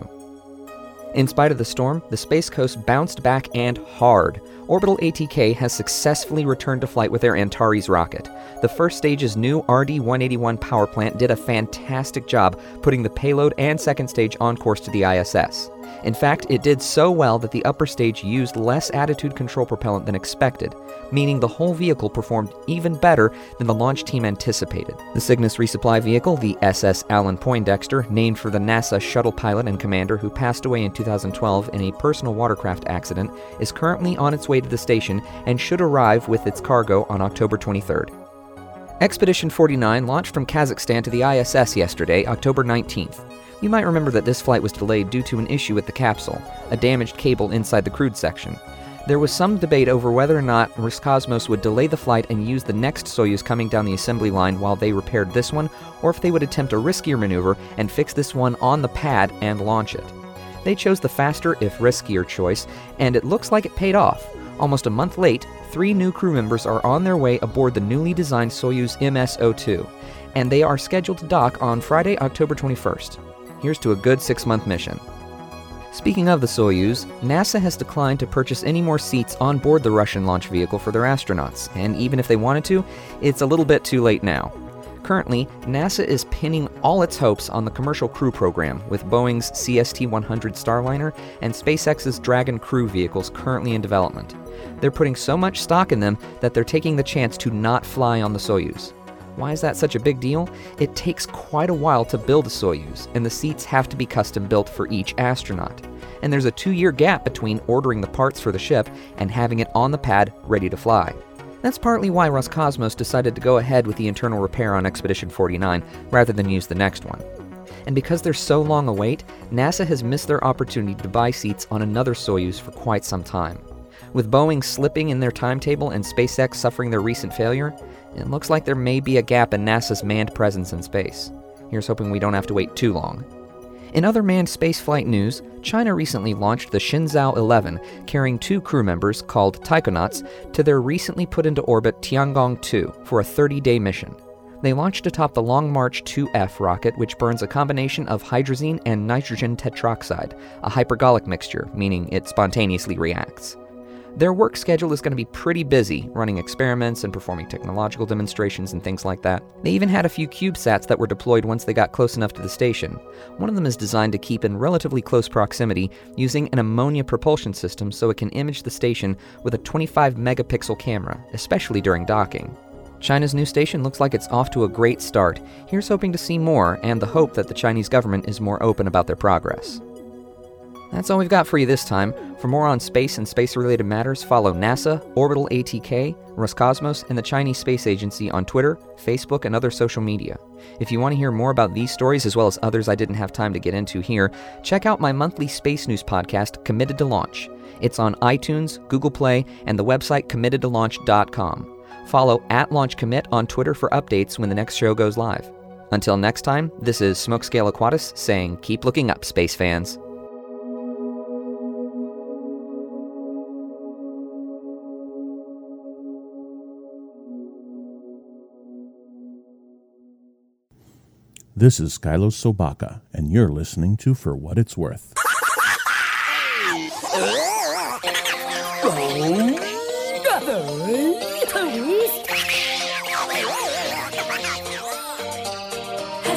In spite of the storm, the Space Coast bounced back and hard. Orbital ATK has successfully returned to flight with their Antares rocket. The first stage's new RD 181 power plant did a fantastic job putting the payload and second stage on course to the ISS. In fact, it did so well that the upper stage used less attitude control propellant than expected, meaning the whole vehicle performed even better than the launch team anticipated. The Cygnus resupply vehicle, the SS Alan Poindexter, named for the NASA shuttle pilot and commander who passed away in 2012 in a personal watercraft accident, is currently on its way to the station and should arrive with its cargo on October 23rd. Expedition 49 launched from Kazakhstan to the ISS yesterday, October 19th. You might remember that this flight was delayed due to an issue with the capsule, a damaged cable inside the crewed section. There was some debate over whether or not Roscosmos would delay the flight and use the next Soyuz coming down the assembly line while they repaired this one, or if they would attempt a riskier maneuver and fix this one on the pad and launch it. They chose the faster, if riskier, choice, and it looks like it paid off. Almost a month late, three new crew members are on their way aboard the newly designed Soyuz MS 02, and they are scheduled to dock on Friday, October 21st. Here's to a good six month mission. Speaking of the Soyuz, NASA has declined to purchase any more seats on board the Russian launch vehicle for their astronauts, and even if they wanted to, it's a little bit too late now. Currently, NASA is pinning all its hopes on the commercial crew program, with Boeing's CST 100 Starliner and SpaceX's Dragon crew vehicles currently in development. They're putting so much stock in them that they're taking the chance to not fly on the Soyuz. Why is that such a big deal? It takes quite a while to build a Soyuz, and the seats have to be custom built for each astronaut. And there's a two year gap between ordering the parts for the ship and having it on the pad ready to fly. That's partly why Roscosmos decided to go ahead with the internal repair on Expedition 49 rather than use the next one. And because there's so long a wait, NASA has missed their opportunity to buy seats on another Soyuz for quite some time. With Boeing slipping in their timetable and SpaceX suffering their recent failure, it looks like there may be a gap in NASA's manned presence in space. Here's hoping we don't have to wait too long. In other manned spaceflight news, China recently launched the Shenzhou 11, carrying two crew members called taikonauts to their recently put into orbit Tiangong 2 for a 30 day mission. They launched atop the Long March 2F rocket, which burns a combination of hydrazine and nitrogen tetroxide, a hypergolic mixture, meaning it spontaneously reacts. Their work schedule is going to be pretty busy, running experiments and performing technological demonstrations and things like that. They even had a few CubeSats that were deployed once they got close enough to the station. One of them is designed to keep in relatively close proximity using an ammonia propulsion system so it can image the station with a 25 megapixel camera, especially during docking. China's new station looks like it's off to a great start. Here's hoping to see more and the hope that the Chinese government is more open about their progress. That's all we've got for you this time. For more on space and space related matters, follow NASA, Orbital ATK, Roscosmos, and the Chinese Space Agency on Twitter, Facebook, and other social media. If you want to hear more about these stories as well as others I didn't have time to get into here, check out my monthly space news podcast, Committed to Launch. It's on iTunes, Google Play, and the website committedtolaunch.com. Follow at LaunchCommit on Twitter for updates when the next show goes live. Until next time, this is Smokescale Aquatus saying keep looking up, space fans. This is Skylos Sobaka, and you're listening to For What It's Worth. Have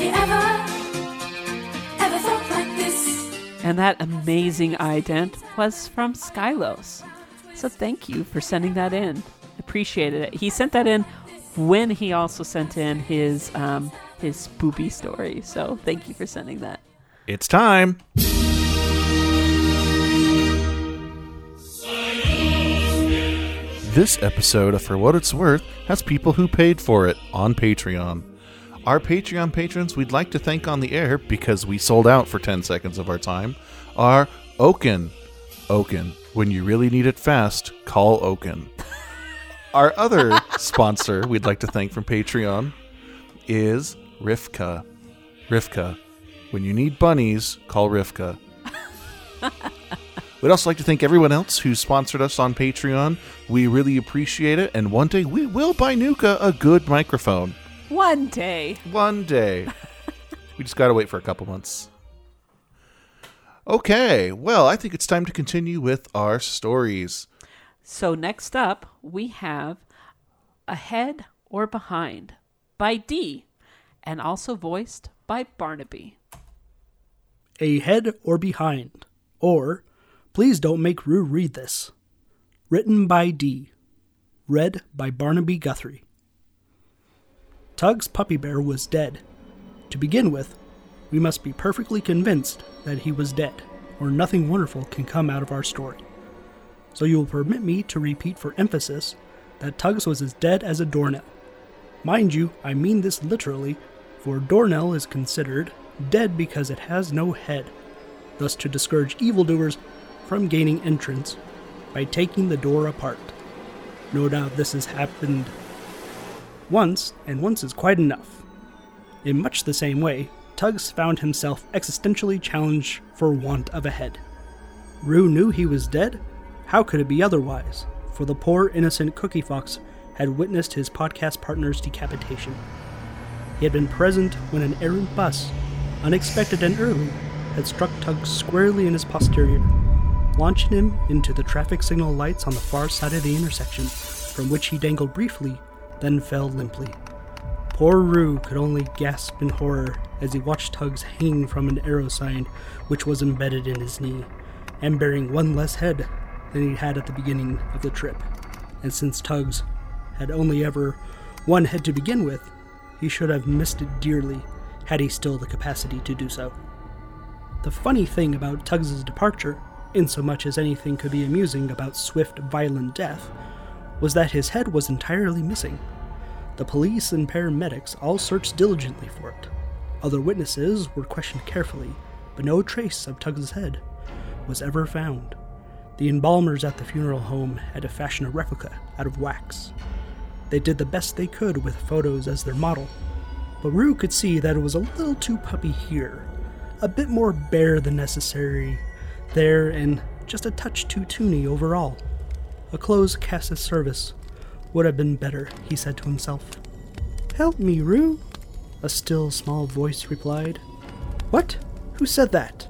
you ever, ever felt like this? And that amazing ident was from Skylos. So thank you for sending that in. Appreciated it. He sent that in when he also sent in his um, his spoopy story. So thank you for sending that. It's time. This episode of For What It's Worth has people who paid for it on Patreon. Our Patreon patrons we'd like to thank on the air because we sold out for 10 seconds of our time are Oaken. Oaken. When you really need it fast, call Oaken. Our other [laughs] sponsor we'd like to thank from Patreon is Rivka. Rivka. When you need bunnies, call Rivka. [laughs] We'd also like to thank everyone else who sponsored us on Patreon. We really appreciate it, and one day we will buy Nuka a good microphone. One day. One day. [laughs] we just gotta wait for a couple months. Okay, well, I think it's time to continue with our stories. So next up, we have Ahead or Behind by D, and also voiced by Barnaby. Ahead or Behind, or Please Don't Make Rue Read This. Written by D. Read by Barnaby Guthrie. Tug's puppy bear was dead. To begin with, we must be perfectly convinced that he was dead, or nothing wonderful can come out of our story. So you will permit me to repeat for emphasis that Tugs was as dead as a doornail. Mind you, I mean this literally, for doornail is considered dead because it has no head, thus to discourage evildoers from gaining entrance by taking the door apart. No doubt this has happened once, and once is quite enough. In much the same way, Tugs found himself existentially challenged for want of a head. Rue knew he was dead. How could it be otherwise? For the poor innocent Cookie Fox had witnessed his podcast partner's decapitation. He had been present when an errant bus, unexpected and early, had struck Tugs squarely in his posterior, launching him into the traffic signal lights on the far side of the intersection, from which he dangled briefly, then fell limply. Poor Rue could only gasp in horror as he watched Tugs hanging from an arrow sign which was embedded in his knee, and bearing one less head than he had at the beginning of the trip. And since Tugs had only ever one head to begin with, he should have missed it dearly had he still the capacity to do so. The funny thing about Tugs's departure, insomuch as anything could be amusing about swift, violent death, was that his head was entirely missing. The police and paramedics all searched diligently for it. Other witnesses were questioned carefully, but no trace of Tugs's head was ever found. The embalmers at the funeral home had to fashion a replica out of wax. They did the best they could with photos as their model, but Rue could see that it was a little too puppy here. a bit more bare than necessary there and just a touch too toony overall. A closed cast of service would have been better, he said to himself. Help me, Rue, a still small voice replied. What? Who said that?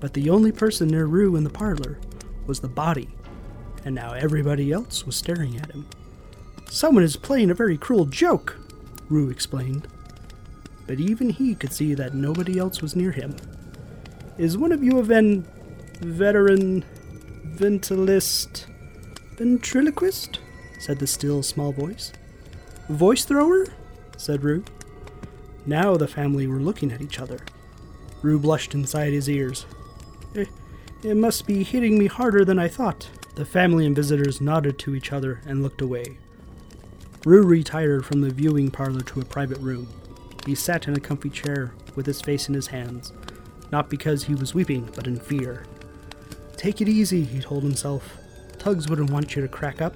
But the only person near Rue in the parlor was the body, and now everybody else was staring at him. Someone is playing a very cruel joke, Rue explained. But even he could see that nobody else was near him. Is one of you a ven- veteran ventilist ventriloquist? said the still small voice. Voice thrower? said Rue. Now the family were looking at each other. Rue blushed inside his ears. It, it must be hitting me harder than I thought. The family and visitors nodded to each other and looked away. Rue retired from the viewing parlor to a private room. He sat in a comfy chair with his face in his hands, not because he was weeping, but in fear. Take it easy, he told himself. Tugs wouldn't want you to crack up.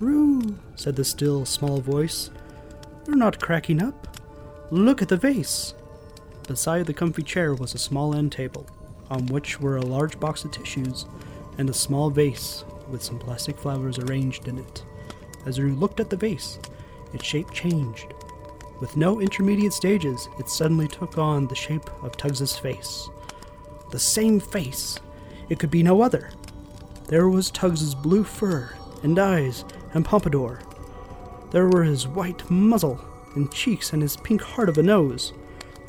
Rue, said the still, small voice. You're not cracking up. Look at the vase. Beside the comfy chair was a small end table, on which were a large box of tissues and a small vase with some plastic flowers arranged in it. As Rue looked at the vase, its shape changed. With no intermediate stages, it suddenly took on the shape of Tugs's face. The same face! It could be no other. There was Tugs's blue fur and eyes and pompadour. There were his white muzzle and cheeks and his pink heart of a nose.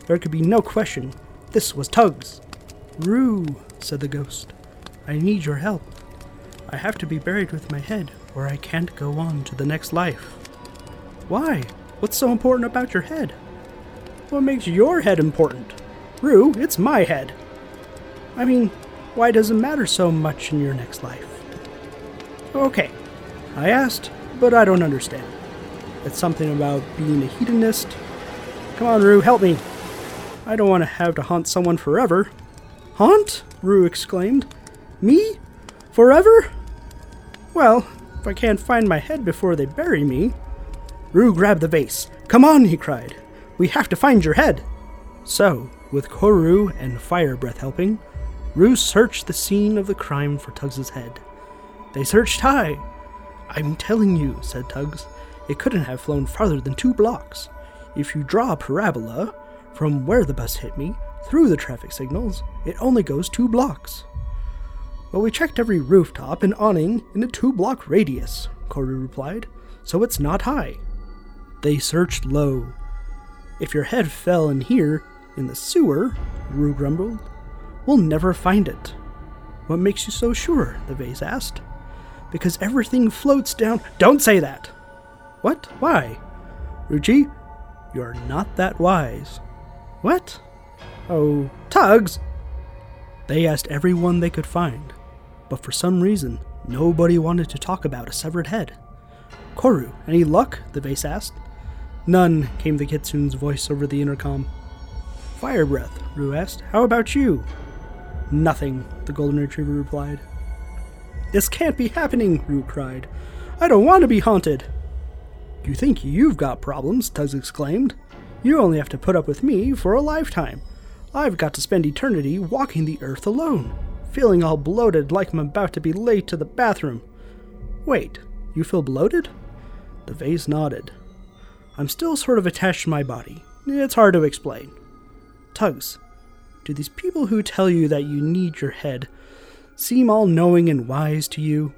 There could be no question. This was Tugs. Rue, said the ghost, I need your help. I have to be buried with my head, or I can't go on to the next life. Why? What's so important about your head? What makes your head important? Rue, it's my head. I mean, why does it matter so much in your next life? Okay, I asked, but I don't understand. It's something about being a hedonist. Come on, Rue, help me. I don't want to have to haunt someone forever. Haunt? Rue exclaimed. Me? Forever? Well, if I can't find my head before they bury me. Rue grabbed the vase. Come on, he cried. We have to find your head. So, with Koru and Fire Breath helping, Rue searched the scene of the crime for Tugs's head. They searched high. I'm telling you, said Tugs, it couldn't have flown farther than two blocks. If you draw a parabola from where the bus hit me through the traffic signals, it only goes two blocks. Well, we checked every rooftop and awning in a two block radius, Koru replied, so it's not high. They searched low. If your head fell in here, in the sewer, Rue grumbled, we'll never find it. What makes you so sure? the vase asked. Because everything floats down. Don't say that! What? Why? Ruchi, you're not that wise. What? Oh, Tugs! They asked everyone they could find, but for some reason, nobody wanted to talk about a severed head. Koru, any luck? the vase asked. None, came the kitsune's voice over the intercom. Fire breath, Rue asked. How about you? Nothing, the golden retriever replied. This can't be happening, Rue cried. I don't want to be haunted. You think you've got problems, Tugs exclaimed. You only have to put up with me for a lifetime. I've got to spend eternity walking the earth alone, feeling all bloated like I'm about to be late to the bathroom. Wait, you feel bloated? The vase nodded. I'm still sort of attached to my body. It's hard to explain. Tugs, do these people who tell you that you need your head seem all knowing and wise to you?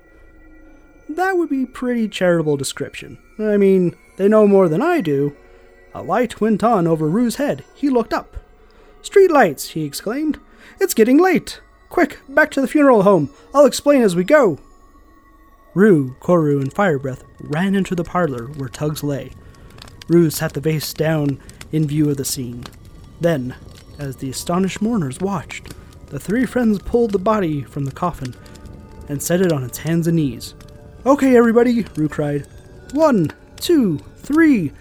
That would be pretty charitable description. I mean, they know more than I do. A light went on over Rue's head. He looked up. Street lights, he exclaimed. It's getting late. Quick, back to the funeral home. I'll explain as we go. Rue, Koru, and Firebreath ran into the parlor where Tugs lay. Rue sat the vase down in view of the scene. Then, as the astonished mourners watched, the three friends pulled the body from the coffin and set it on its hands and knees. Okay, everybody, Rue cried. One, two, three,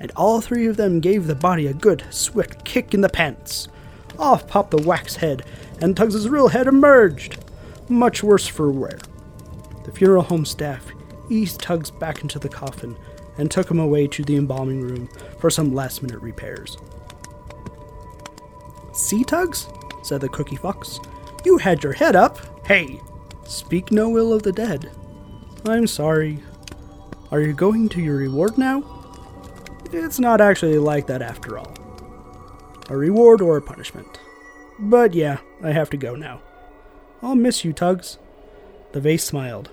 and all three of them gave the body a good, swift kick in the pants. Off popped the wax head, and Tugs's real head emerged, much worse for wear. The funeral home staff eased Tugs back into the coffin and took him away to the embalming room for some last minute repairs. See, Tugs? said the Cookie Fox. You had your head up. Hey, speak no ill of the dead. I'm sorry. Are you going to your reward now? It's not actually like that after all. A reward or a punishment. But yeah, I have to go now. I'll miss you, Tugs. The vase smiled.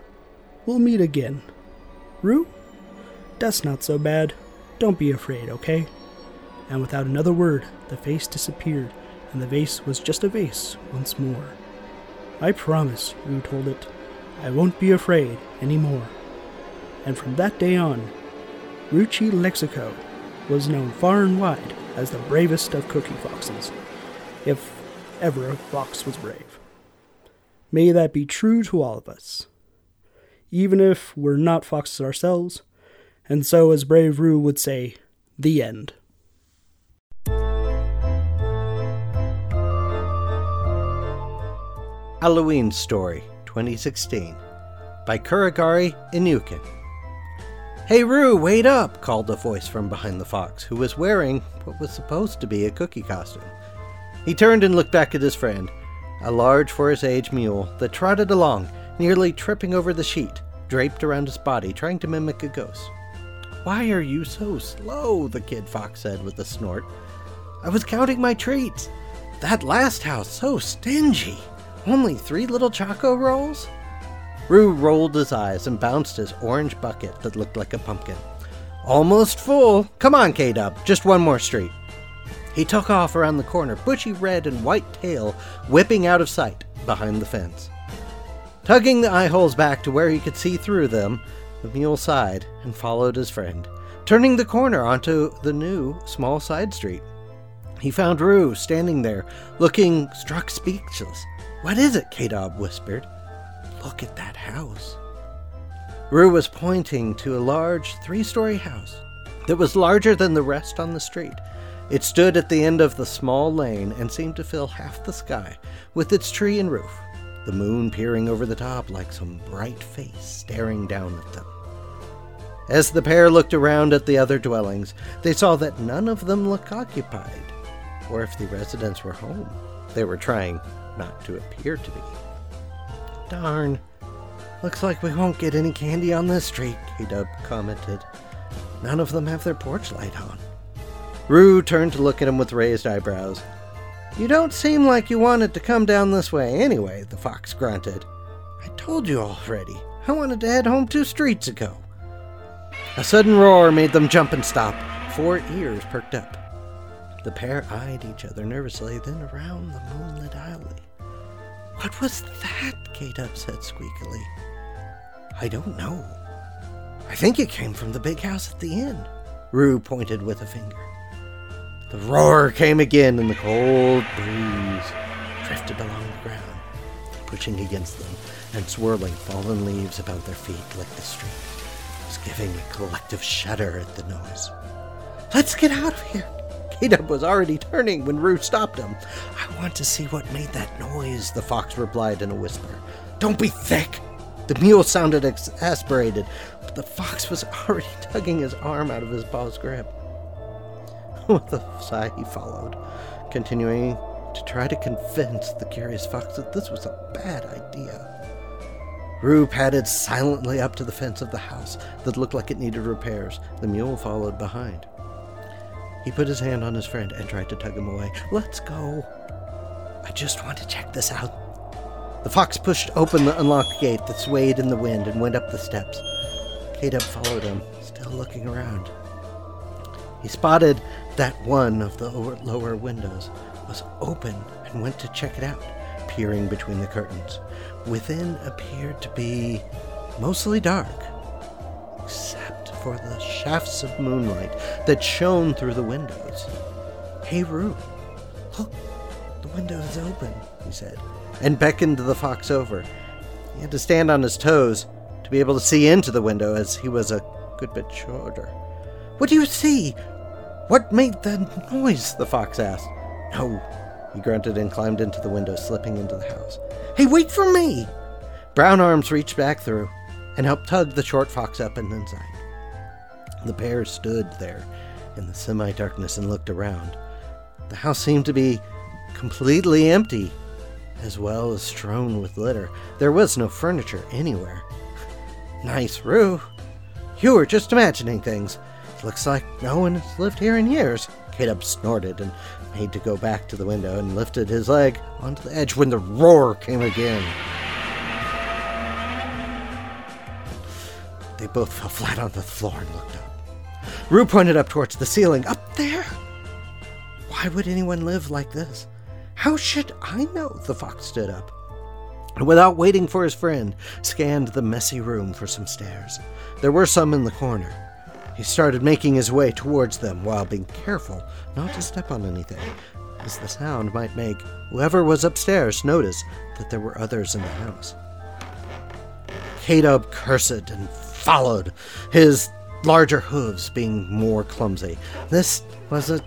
We'll meet again. Rue? That's not so bad. Don't be afraid, okay? And without another word, the face disappeared, and the vase was just a vase once more. I promise, Rue told it, I won't be afraid any more. And from that day on, Ruchi Lexico was known far and wide as the bravest of cookie foxes, if ever fox was brave. May that be true to all of us, even if we're not foxes ourselves, and so, as Brave Rue would say, the end. Halloween Story 2016 by Kuragari Inukin. Hey Rue, wait up! called a voice from behind the fox, who was wearing what was supposed to be a cookie costume. He turned and looked back at his friend, a large for his age mule that trotted along, nearly tripping over the sheet, draped around his body, trying to mimic a ghost. Why are you so slow? the kid fox said with a snort. I was counting my treats. That last house so stingy. Only three little choco rolls? Rue rolled his eyes and bounced his orange bucket that looked like a pumpkin. Almost full. Come on, K Dub, just one more street. He took off around the corner, bushy red and white tail whipping out of sight behind the fence. Tugging the eye holes back to where he could see through them, the mule sighed and followed his friend, turning the corner onto the new small side street. He found Rue standing there, looking struck speechless. What is it? K-Dub whispered. Look at that house. Rue was pointing to a large three story house that was larger than the rest on the street. It stood at the end of the small lane and seemed to fill half the sky with its tree and roof, the moon peering over the top like some bright face staring down at them. As the pair looked around at the other dwellings, they saw that none of them looked occupied, or if the residents were home, they were trying not to appear to be. Darn. Looks like we won't get any candy on this street, K-Dub commented. None of them have their porch light on. Rue turned to look at him with raised eyebrows. You don't seem like you wanted to come down this way anyway, the fox grunted. I told you already. I wanted to head home two streets ago. A sudden roar made them jump and stop. Four ears perked up. The pair eyed each other nervously, then around the moonlit alley. What was that? K-Dub said squeakily. I don't know. I think it came from the big house at the end. Rue pointed with a finger. The roar came again, and the cold breeze drifted along the ground, pushing against them and swirling fallen leaves about their feet like the street was giving a collective shudder at the noise. Let's get out of here! K-Dub was already turning when Rue stopped him. I want to see what made that noise, the fox replied in a whisper. Don't be thick! The mule sounded exasperated, but the fox was already tugging his arm out of his paw's grip. With a sigh, he followed, continuing to try to convince the curious fox that this was a bad idea. Rue padded silently up to the fence of the house that looked like it needed repairs. The mule followed behind. He put his hand on his friend and tried to tug him away. Let's go. I just want to check this out. The fox pushed open the unlocked gate that swayed in the wind and went up the steps. K-Dub followed him, still looking around. He spotted that one of the lower windows was open and went to check it out, peering between the curtains. Within appeared to be mostly dark, except for the shafts of moonlight that shone through the windows. Hey, Rue, look, the window is open, he said, and beckoned the fox over. He had to stand on his toes to be able to see into the window as he was a good bit shorter. What do you see? What made the noise? the fox asked. No, he grunted and climbed into the window, slipping into the house. Hey, wait for me! Brown arms reached back through and helped tug the short fox up and inside. The pair stood there in the semi darkness and looked around. The house seemed to be completely empty, as well as strewn with litter. There was no furniture anywhere. [laughs] Nice, Rue. You were just imagining things. Looks like no one has lived here in years. Caleb snorted and made to go back to the window and lifted his leg onto the edge when the roar came again. They both fell flat on the floor and looked up. Rue pointed up towards the ceiling. Up there! Why would anyone live like this? How should I know? The fox stood up. And without waiting for his friend, scanned the messy room for some stairs. There were some in the corner. He started making his way towards them while being careful not to step on anything, as the sound might make whoever was upstairs notice that there were others in the house. Caleb cursed and followed, his larger hooves being more clumsy. This was a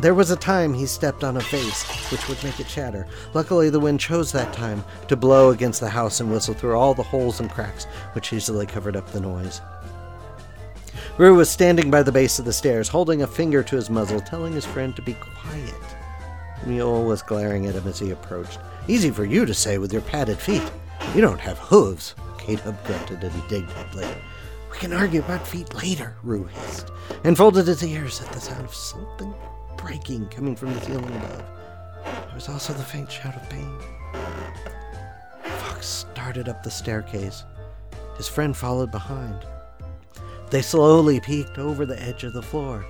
there was a time he stepped on a vase, which would make it shatter. Luckily, the wind chose that time to blow against the house and whistle through all the holes and cracks, which easily covered up the noise. Rue was standing by the base of the stairs, holding a finger to his muzzle, telling his friend to be quiet. Mule was glaring at him as he approached. Easy for you to say with your padded feet. You don't have hooves. Caleb grunted indignantly. We can argue about feet later, Rue hissed, and folded his ears at the sound of something breaking coming from the ceiling above. There was also the faint shout of pain. Fox started up the staircase. His friend followed behind. They slowly peeked over the edge of the floor.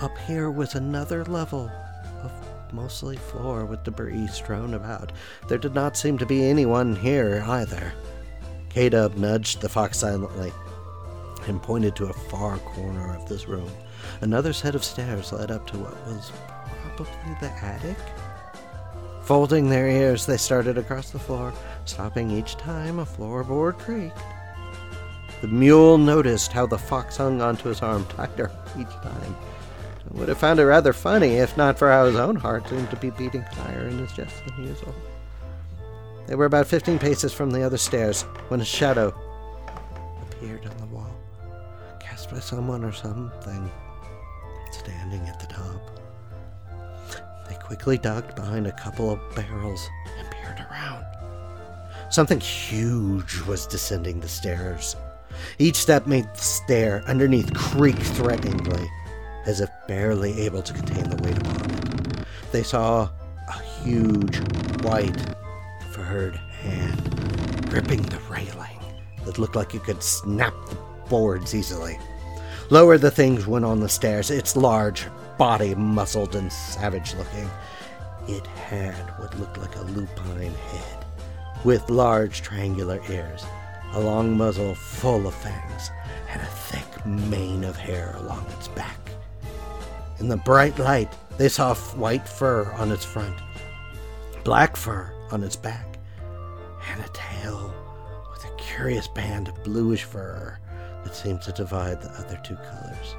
Up here was another level of mostly floor with debris strewn about. There did not seem to be anyone here either. K-Dub nudged the fox silently and pointed to a far corner of this room. Another set of stairs led up to what was probably the attic. Folding their ears, they started across the floor, stopping each time a floorboard creaked. The mule noticed how the fox hung onto his arm tighter each time. Would have found it rather funny if not for how his own heart seemed to be beating higher in his chest than usual. They were about fifteen paces from the other stairs when a shadow appeared on the wall, cast by someone or something standing at the top. They quickly ducked behind a couple of barrels and peered around. Something huge was descending the stairs. Each step made the stair underneath creak threateningly, as if barely able to contain the weight upon it. They saw a huge, white, furred hand gripping the railing that looked like it could snap the boards easily. Lower the things went on the stairs, its large body muscled and savage looking. It had what looked like a lupine head, with large triangular ears, a long muzzle full of fangs, and a thick mane of hair along its back. In the bright light, they saw white fur on its front, black fur on its back, and a tail with a curious band of bluish fur that seemed to divide the other two colors.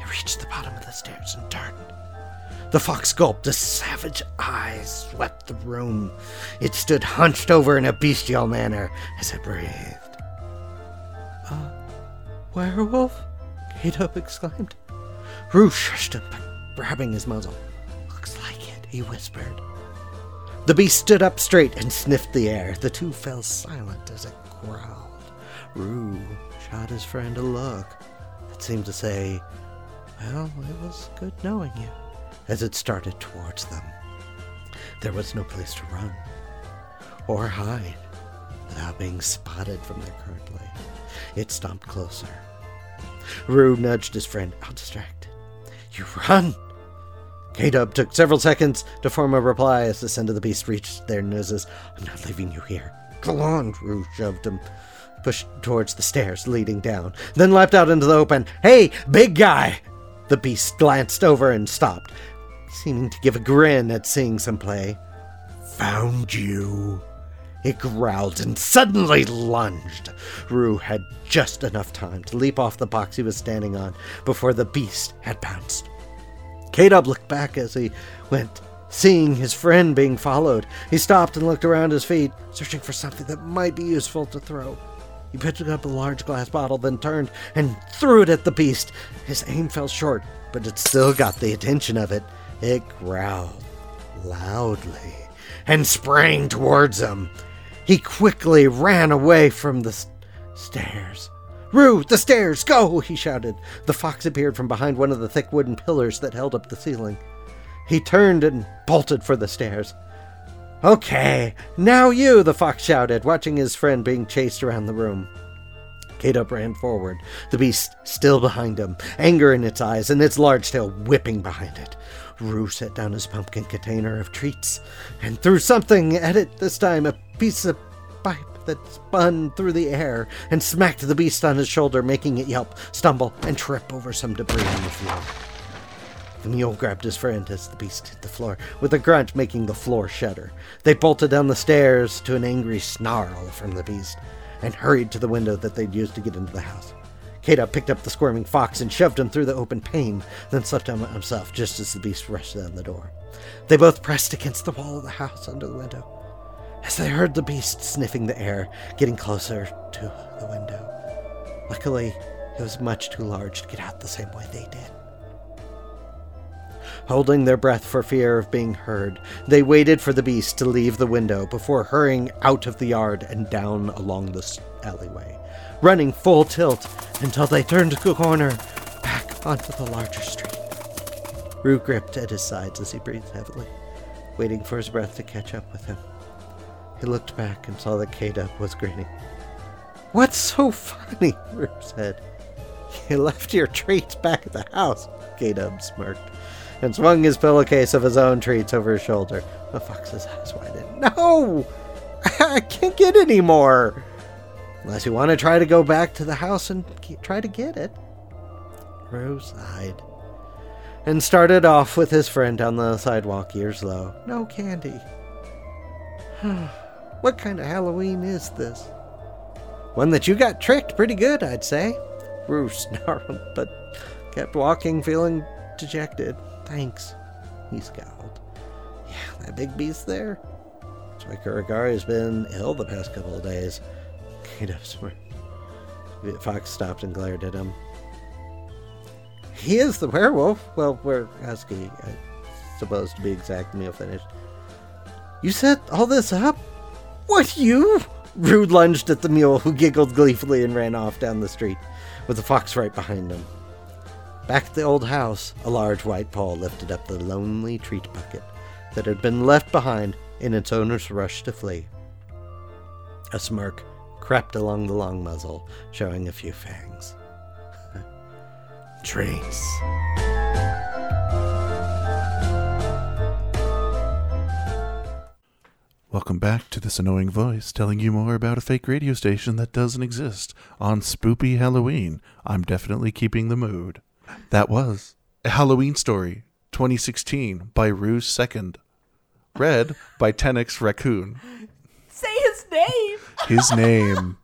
It reached the bottom of the stairs and turned. The fox gulped as savage eyes swept the room. It stood hunched over in a bestial manner as it breathed. A werewolf? Caleb exclaimed. Rue shushed him grabbing his muzzle. Looks like it, he whispered. The beast stood up straight and sniffed the air. The two fell silent as it growled. Rue shot his friend a look that seemed to say, Well, it was good knowing you, as it started towards them. There was no place to run or hide without being spotted from their current place. It stomped closer. Rue nudged his friend, out distracted. You run! K-Dub took several seconds to form a reply as the scent of the beast reached their noses. I'm not leaving you here. Go on, shoved him pushed towards the stairs leading down, then leapt out into the open. Hey, big guy! The beast glanced over and stopped, seeming to give a grin at seeing some play. Found you. It growled and suddenly lunged. Rue had just enough time to leap off the box he was standing on before the beast had pounced. K-Dub looked back as he went, seeing his friend being followed. He stopped and looked around his feet, searching for something that might be useful to throw. He picked up a large glass bottle, then turned and threw it at the beast. His aim fell short, but it still got the attention of it. It growled loudly and sprang towards him. He quickly ran away from the s- stairs. Rue, the stairs, go! he shouted. The fox appeared from behind one of the thick wooden pillars that held up the ceiling. He turned and bolted for the stairs. Okay, now you, the fox shouted, watching his friend being chased around the room. K-Dub ran forward, the beast still behind him, anger in its eyes and its large tail whipping behind it. Rue set down his pumpkin container of treats and threw something at it this time a piece of pipe that spun through the air and smacked the beast on his shoulder, making it yelp, stumble, and trip over some debris on the floor. The mule grabbed his friend as the beast hit the floor, with a grunt making the floor shudder. They bolted down the stairs to an angry snarl from the beast and hurried to the window that they'd used to get into the house. Kada picked up the squirming fox and shoved him through the open pane, then slipped on himself just as the beast rushed down the door. They both pressed against the wall of the house under the window as they heard the beast sniffing the air, getting closer to the window. Luckily, it was much too large to get out the same way they did. Holding their breath for fear of being heard, they waited for the beast to leave the window before hurrying out of the yard and down along the alleyway, running full tilt until they turned the corner back onto the larger street. Rue gripped at his sides as he breathed heavily, waiting for his breath to catch up with him. He looked back and saw that K-Dub was grinning. What's so funny? [laughs] Rue said. You left your treats back at the house, K-Dub smirked, and swung his pillowcase of his own treats over his shoulder. The fox's eyes widened. No! [laughs] I can't get any more! Unless you want to try to go back to the house and try to get it. Rue sighed and started off with his friend down the sidewalk, ears low. No candy. [sighs] what kind of Halloween is this? One that you got tricked pretty good, I'd say. Rue [laughs] snarled, but kept walking, feeling dejected. Thanks, he scowled. Yeah, that big beast there? That's why Kuragari's been ill the past couple of days. Kind of smart. Fox stopped and glared at him. He is the werewolf. Well, we're husky, I uh, suppose to be exact. Meal finished. You set all this up? What, you? Rude lunged at the mule, who giggled gleefully and ran off down the street, with the fox right behind him. Back at the old house, a large white paw lifted up the lonely treat bucket that had been left behind in its owner's rush to flee. A smirk crept along the long muzzle, showing a few fangs. [laughs] Treats. Welcome back to this annoying voice telling you more about a fake radio station that doesn't exist on Spoopy Halloween. I'm definitely keeping the mood. That was A Halloween Story 2016 by Ruse Second. Read by Tenix Raccoon. Say his name. His name.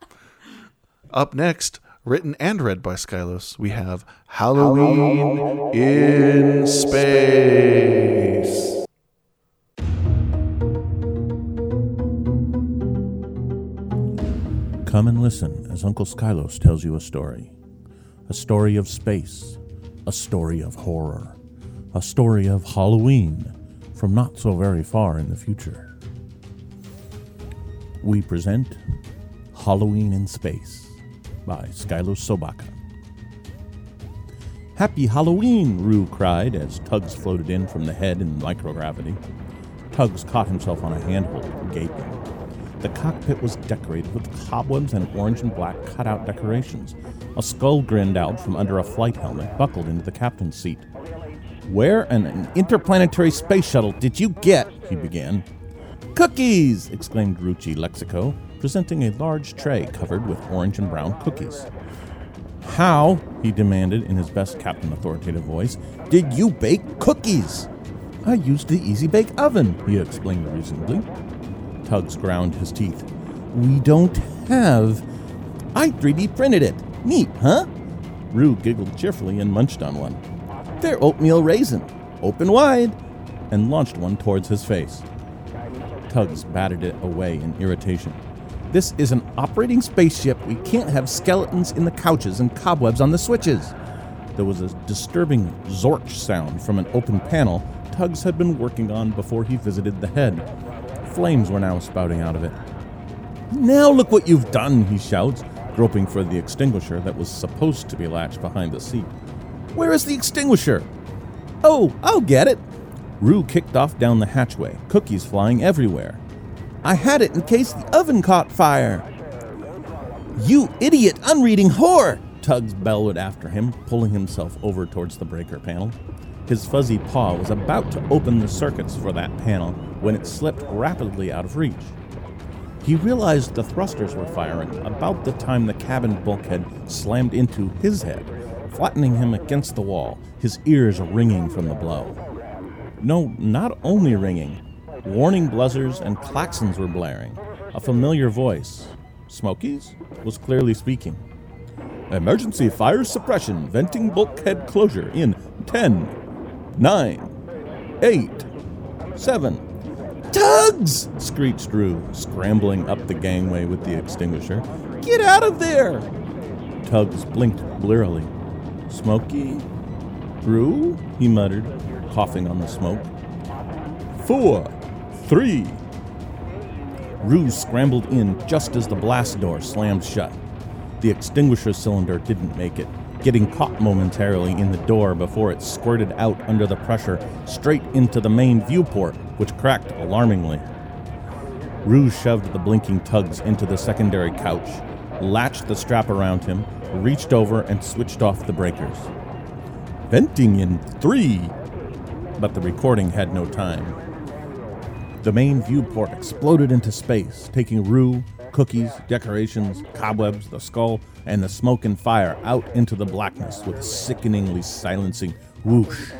Up next, written and read by Skylos, we have Halloween in Space. Come and listen as Uncle Skylos tells you a story. A story of space, a story of horror, a story of Halloween from not so very far in the future. We present Halloween in Space by Skylos Sobaka. Happy Halloween, Rue cried as Tugs floated in from the head in microgravity. Tugs caught himself on a handhold, gaping. The cockpit was decorated with cobwebs and orange and black cutout decorations. A skull grinned out from under a flight helmet buckled into the captain's seat. Where in an interplanetary space shuttle did you get? he began. Cookies! exclaimed Ruchi Lexico, presenting a large tray covered with orange and brown cookies. How, he demanded in his best captain authoritative voice, did you bake cookies? I used the Easy Bake Oven, he explained reasonably. Tugs ground his teeth. We don't have. I 3D printed it. Neat, huh? Rue giggled cheerfully and munched on one. They're oatmeal raisin. Open wide. And launched one towards his face. Tugs batted it away in irritation. This is an operating spaceship. We can't have skeletons in the couches and cobwebs on the switches. There was a disturbing zorch sound from an open panel Tugs had been working on before he visited the head. Flames were now spouting out of it. Now look what you've done, he shouts, groping for the extinguisher that was supposed to be latched behind the seat. Where is the extinguisher? Oh, I'll get it. Rue kicked off down the hatchway, cookies flying everywhere. I had it in case the oven caught fire. You idiot, unreading whore! Tugs bellowed after him, pulling himself over towards the breaker panel. His fuzzy paw was about to open the circuits for that panel when it slipped rapidly out of reach. He realized the thrusters were firing about the time the cabin bulkhead slammed into his head, flattening him against the wall, his ears ringing from the blow. No, not only ringing, warning buzzers and klaxons were blaring. A familiar voice, Smokey's, was clearly speaking. Emergency fire suppression, venting bulkhead closure in 10, 9, 8, 7. Tugs! screeched Rue, scrambling up the gangway with the extinguisher. Get out of there! Tugs blinked blearily. Smoky? Rue? he muttered, coughing on the smoke. Four, three. Rue scrambled in just as the blast door slammed shut. The extinguisher cylinder didn't make it, getting caught momentarily in the door before it squirted out under the pressure straight into the main viewport, which cracked alarmingly. Rue shoved the blinking tugs into the secondary couch, latched the strap around him, reached over, and switched off the breakers. Venting in three! But the recording had no time. The main viewport exploded into space, taking Rue, cookies, decorations, cobwebs, the skull, and the smoke and fire out into the blackness with a sickeningly silencing whoosh.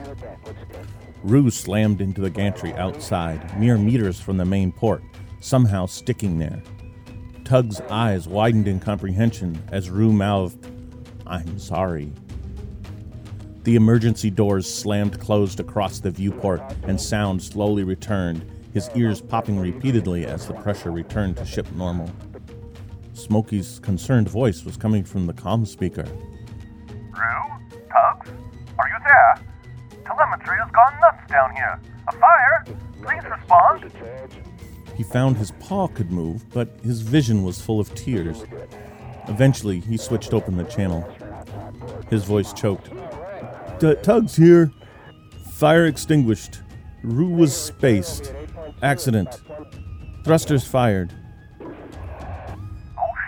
Rue slammed into the gantry outside, mere meters from the main port, somehow sticking there. Tug's eyes widened in comprehension as Rue mouthed, I'm sorry. The emergency doors slammed closed across the viewport, and sound slowly returned, his ears popping repeatedly as the pressure returned to ship normal. Smokey's concerned voice was coming from the comm speaker. Rue? Tugs? Are you there? Telemetry has gone nuts down here. A fire? Please respond. He found his paw could move, but his vision was full of tears. Eventually, he switched open the channel. His voice choked. Tugs here. Fire extinguished. Rue was spaced. Accident. Thrusters fired. Oh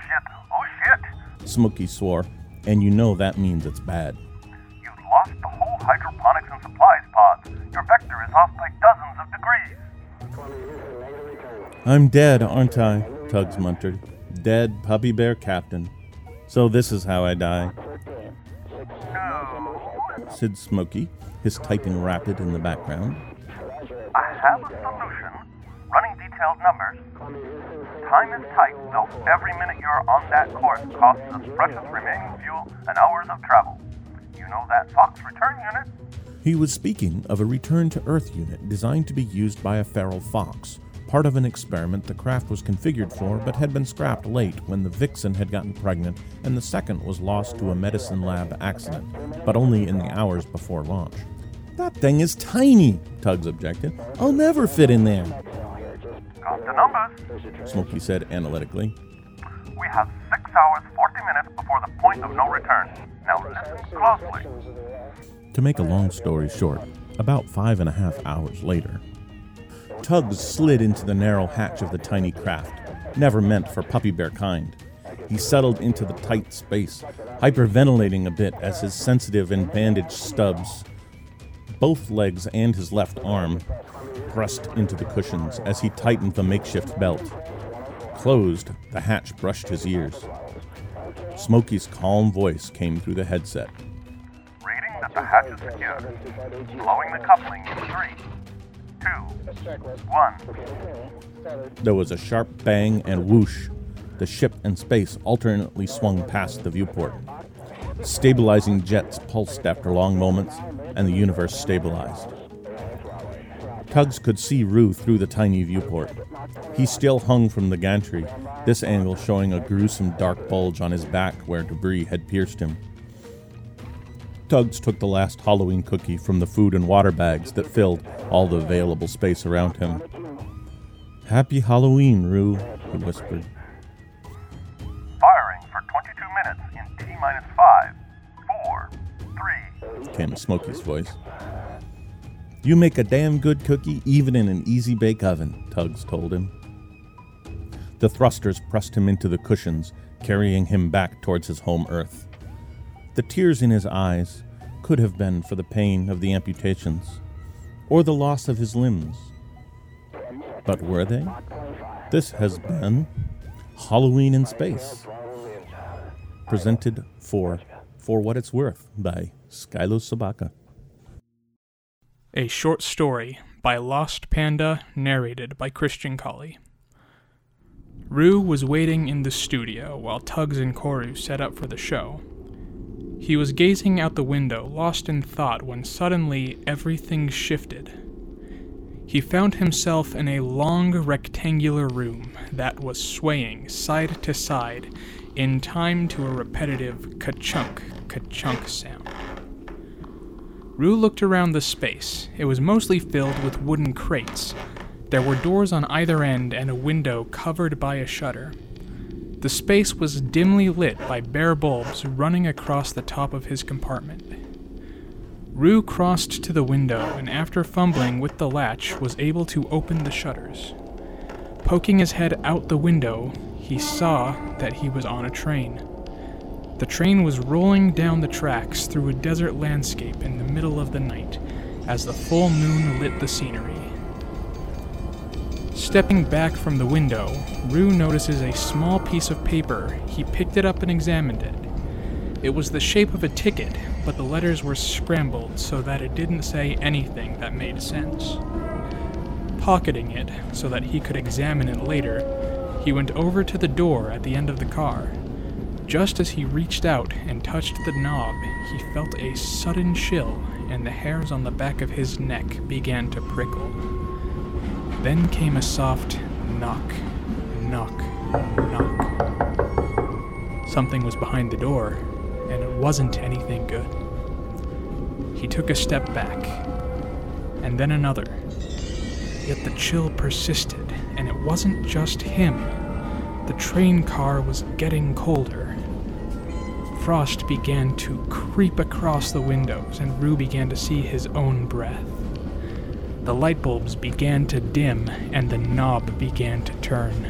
shit, oh shit. Smokey swore, and you know that means it's bad. You've lost the whole hydroponics and supplies pods. Your vector is off by dozens of degrees. I'm dead, aren't I? Tugs muttered. Dead puppy bear captain. So this is how I die. Said Smokey, his typing rapid in the background. I have a solution. Running detailed numbers. Time is tight, so every minute you're on that course costs us precious remaining fuel and hours of travel. You know that Fox return unit? He was speaking of a return to Earth unit designed to be used by a feral fox, part of an experiment the craft was configured for but had been scrapped late when the Vixen had gotten pregnant and the second was lost to a medicine lab accident, but only in the hours before launch. That thing is tiny, Tugs objected. I'll never fit in there. Got the numbers. Smokey said analytically. We have six hours, 40 minutes before the point of no return. Now listen closely. To make a long story short, about five and a half hours later, Tugs slid into the narrow hatch of the tiny craft, never meant for puppy bear kind. He settled into the tight space, hyperventilating a bit as his sensitive and bandaged stubs, both legs and his left arm, pressed into the cushions as he tightened the makeshift belt. Closed, the hatch brushed his ears. Smokey's calm voice came through the headset. Reading that the hatch is secure. Blowing the coupling in three, two, one. There was a sharp bang and whoosh. The ship and space alternately swung past the viewport. Stabilizing jets pulsed after long moments, and the universe stabilized. Tugs could see Rue through the tiny viewport. He still hung from the gantry, this angle showing a gruesome dark bulge on his back where debris had pierced him. Tugs took the last Halloween cookie from the food and water bags that filled all the available space around him. Happy Halloween, Rue, he whispered. Firing for 22 minutes in T minus 5, 4, 3. came Smokey's voice. You make a damn good cookie even in an easy bake oven, Tugs told him. The thrusters pressed him into the cushions, carrying him back towards his home earth. The tears in his eyes could have been for the pain of the amputations or the loss of his limbs. But were they? This has been Halloween in Space. Presented for For What It's Worth by Skylos Sobaka. A short story by Lost Panda, narrated by Christian Colley. Rue was waiting in the studio while Tugs and Koru set up for the show. He was gazing out the window, lost in thought, when suddenly everything shifted. He found himself in a long rectangular room that was swaying side to side in time to a repetitive ka-chunk, ka-chunk sound. Rue looked around the space. It was mostly filled with wooden crates. There were doors on either end and a window covered by a shutter. The space was dimly lit by bare bulbs running across the top of his compartment. Rue crossed to the window and, after fumbling with the latch, was able to open the shutters. Poking his head out the window, he saw that he was on a train. The train was rolling down the tracks through a desert landscape in the middle of the night as the full moon lit the scenery. Stepping back from the window, Rue notices a small piece of paper. He picked it up and examined it. It was the shape of a ticket, but the letters were scrambled so that it didn't say anything that made sense. Pocketing it so that he could examine it later, he went over to the door at the end of the car. Just as he reached out and touched the knob, he felt a sudden chill, and the hairs on the back of his neck began to prickle. Then came a soft knock, knock, knock. Something was behind the door, and it wasn't anything good. He took a step back, and then another. Yet the chill persisted, and it wasn't just him. The train car was getting colder. Frost began to creep across the windows, and Rue began to see his own breath. The light bulbs began to dim, and the knob began to turn.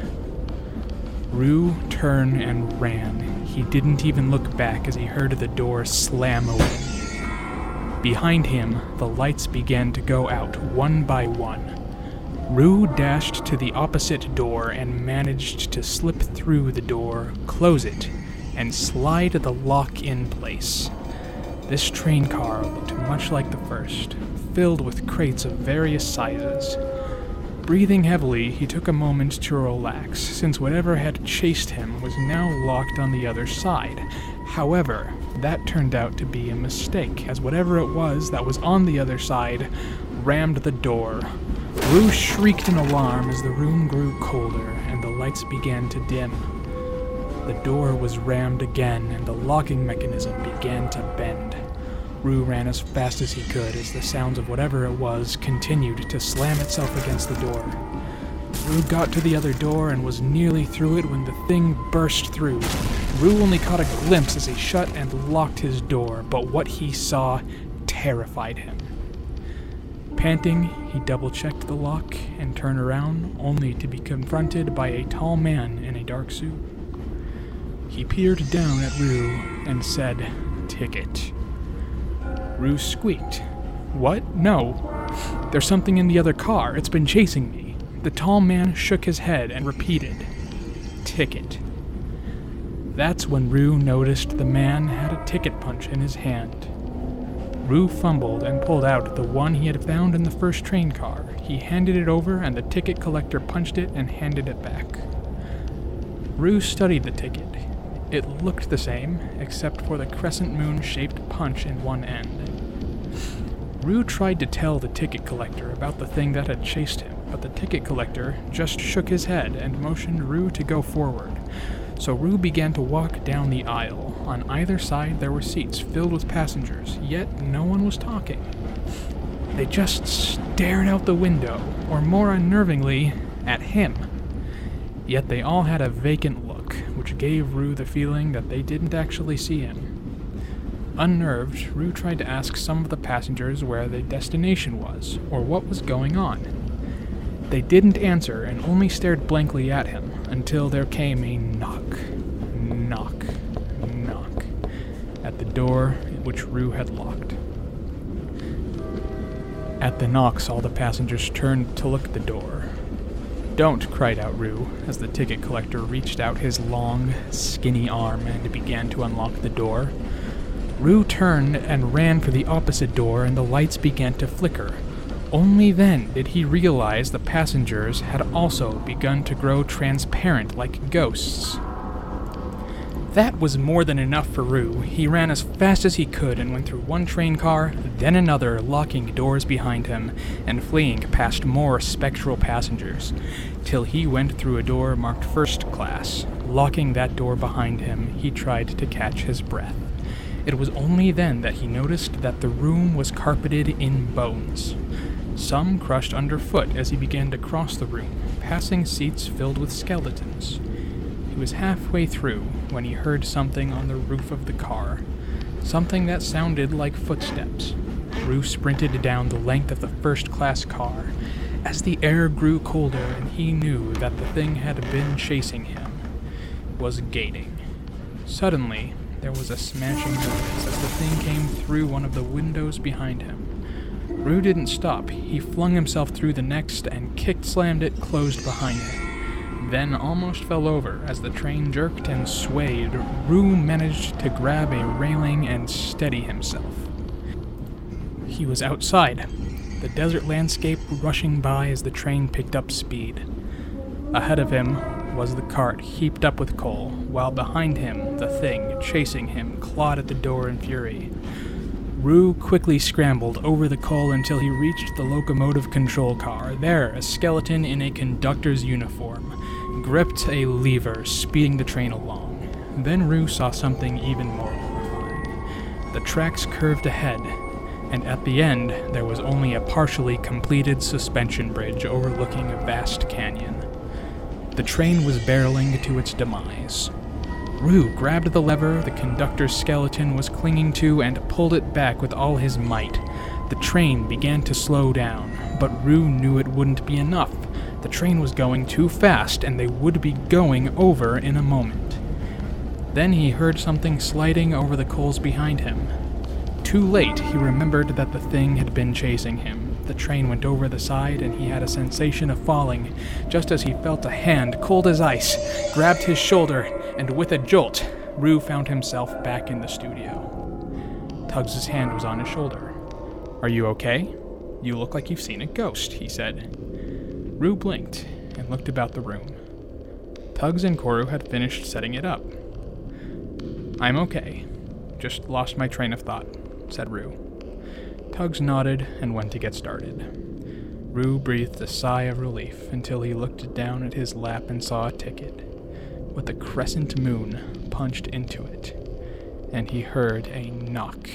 Rue turned and ran. He didn't even look back as he heard the door slam open. Behind him, the lights began to go out one by one. Rue dashed to the opposite door and managed to slip through the door, close it, and slide the lock in place. This train car looked much like the first, filled with crates of various sizes. Breathing heavily, he took a moment to relax, since whatever had chased him was now locked on the other side. However, that turned out to be a mistake, as whatever it was that was on the other side rammed the door. Rue shrieked in alarm as the room grew colder and the lights began to dim. The door was rammed again and the locking mechanism began to bend. Rue ran as fast as he could as the sounds of whatever it was continued to slam itself against the door. Rue got to the other door and was nearly through it when the thing burst through. Rue only caught a glimpse as he shut and locked his door, but what he saw terrified him. Panting, he double checked the lock and turned around, only to be confronted by a tall man in a dark suit. He peered down at Rue and said, Ticket. Rue squeaked. What? No. There's something in the other car. It's been chasing me. The tall man shook his head and repeated, Ticket. That's when Rue noticed the man had a ticket punch in his hand. Rue fumbled and pulled out the one he had found in the first train car. He handed it over, and the ticket collector punched it and handed it back. Rue studied the ticket. It looked the same, except for the crescent moon shaped punch in one end. Rue tried to tell the ticket collector about the thing that had chased him, but the ticket collector just shook his head and motioned Rue to go forward. So Rue began to walk down the aisle. On either side, there were seats filled with passengers, yet no one was talking. They just stared out the window, or more unnervingly, at him. Yet they all had a vacant look, which gave Rue the feeling that they didn't actually see him. Unnerved, Rue tried to ask some of the passengers where their destination was, or what was going on. They didn't answer and only stared blankly at him until there came a knock, knock, knock at the door which Rue had locked. At the knocks, all the passengers turned to look at the door. Don't, cried out Rue, as the ticket collector reached out his long, skinny arm and began to unlock the door. Rue turned and ran for the opposite door, and the lights began to flicker. Only then did he realize the passengers had also begun to grow transparent like ghosts. That was more than enough for Rue. He ran as fast as he could and went through one train car, then another, locking doors behind him and fleeing past more spectral passengers, till he went through a door marked first class. Locking that door behind him, he tried to catch his breath. It was only then that he noticed that the room was carpeted in bones. Some crushed underfoot as he began to cross the room, passing seats filled with skeletons. He was halfway through when he heard something on the roof of the car. Something that sounded like footsteps. Rue sprinted down the length of the first class car. As the air grew colder and he knew that the thing had been chasing him, was gating. Suddenly, there was a smashing noise as the thing came through one of the windows behind him. Rue didn't stop. He flung himself through the next and kick slammed it closed behind him. Then almost fell over as the train jerked and swayed. Rue managed to grab a railing and steady himself. He was outside, the desert landscape rushing by as the train picked up speed. Ahead of him was the cart heaped up with coal, while behind him, the thing, chasing him, clawed at the door in fury. Rue quickly scrambled over the coal until he reached the locomotive control car. There, a skeleton in a conductor's uniform gripped a lever, speeding the train along. Then Rue saw something even more horrifying. The tracks curved ahead, and at the end, there was only a partially completed suspension bridge overlooking a vast canyon. The train was barreling to its demise. Rue grabbed the lever the conductor's skeleton was clinging to and pulled it back with all his might. The train began to slow down, but Rue knew it wouldn't be enough. The train was going too fast, and they would be going over in a moment. Then he heard something sliding over the coals behind him. Too late, he remembered that the thing had been chasing him. The train went over the side, and he had a sensation of falling, just as he felt a hand, cold as ice, grabbed his shoulder, and with a jolt, Rue found himself back in the studio. Tugs's hand was on his shoulder. Are you okay? You look like you've seen a ghost, he said. Rue blinked and looked about the room. Tugs and Koru had finished setting it up. I'm okay. Just lost my train of thought, said Rue. Tugs nodded and went to get started. Rue breathed a sigh of relief until he looked down at his lap and saw a ticket, with a crescent moon punched into it, and he heard a knock,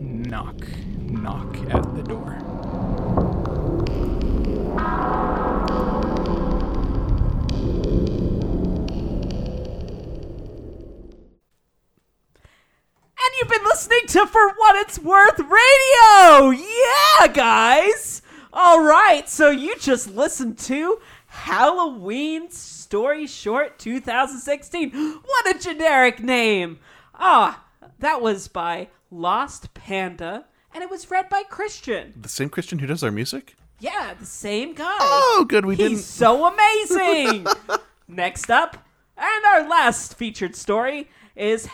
knock, knock at the door. Listening to For What It's Worth Radio! Yeah, guys! Alright, so you just listened to Halloween Story Short 2016. What a generic name! Ah, that was by Lost Panda, and it was read by Christian. The same Christian who does our music? Yeah, the same guy. Oh, good, we He's didn't- so amazing. [laughs] Next up, and our last featured story is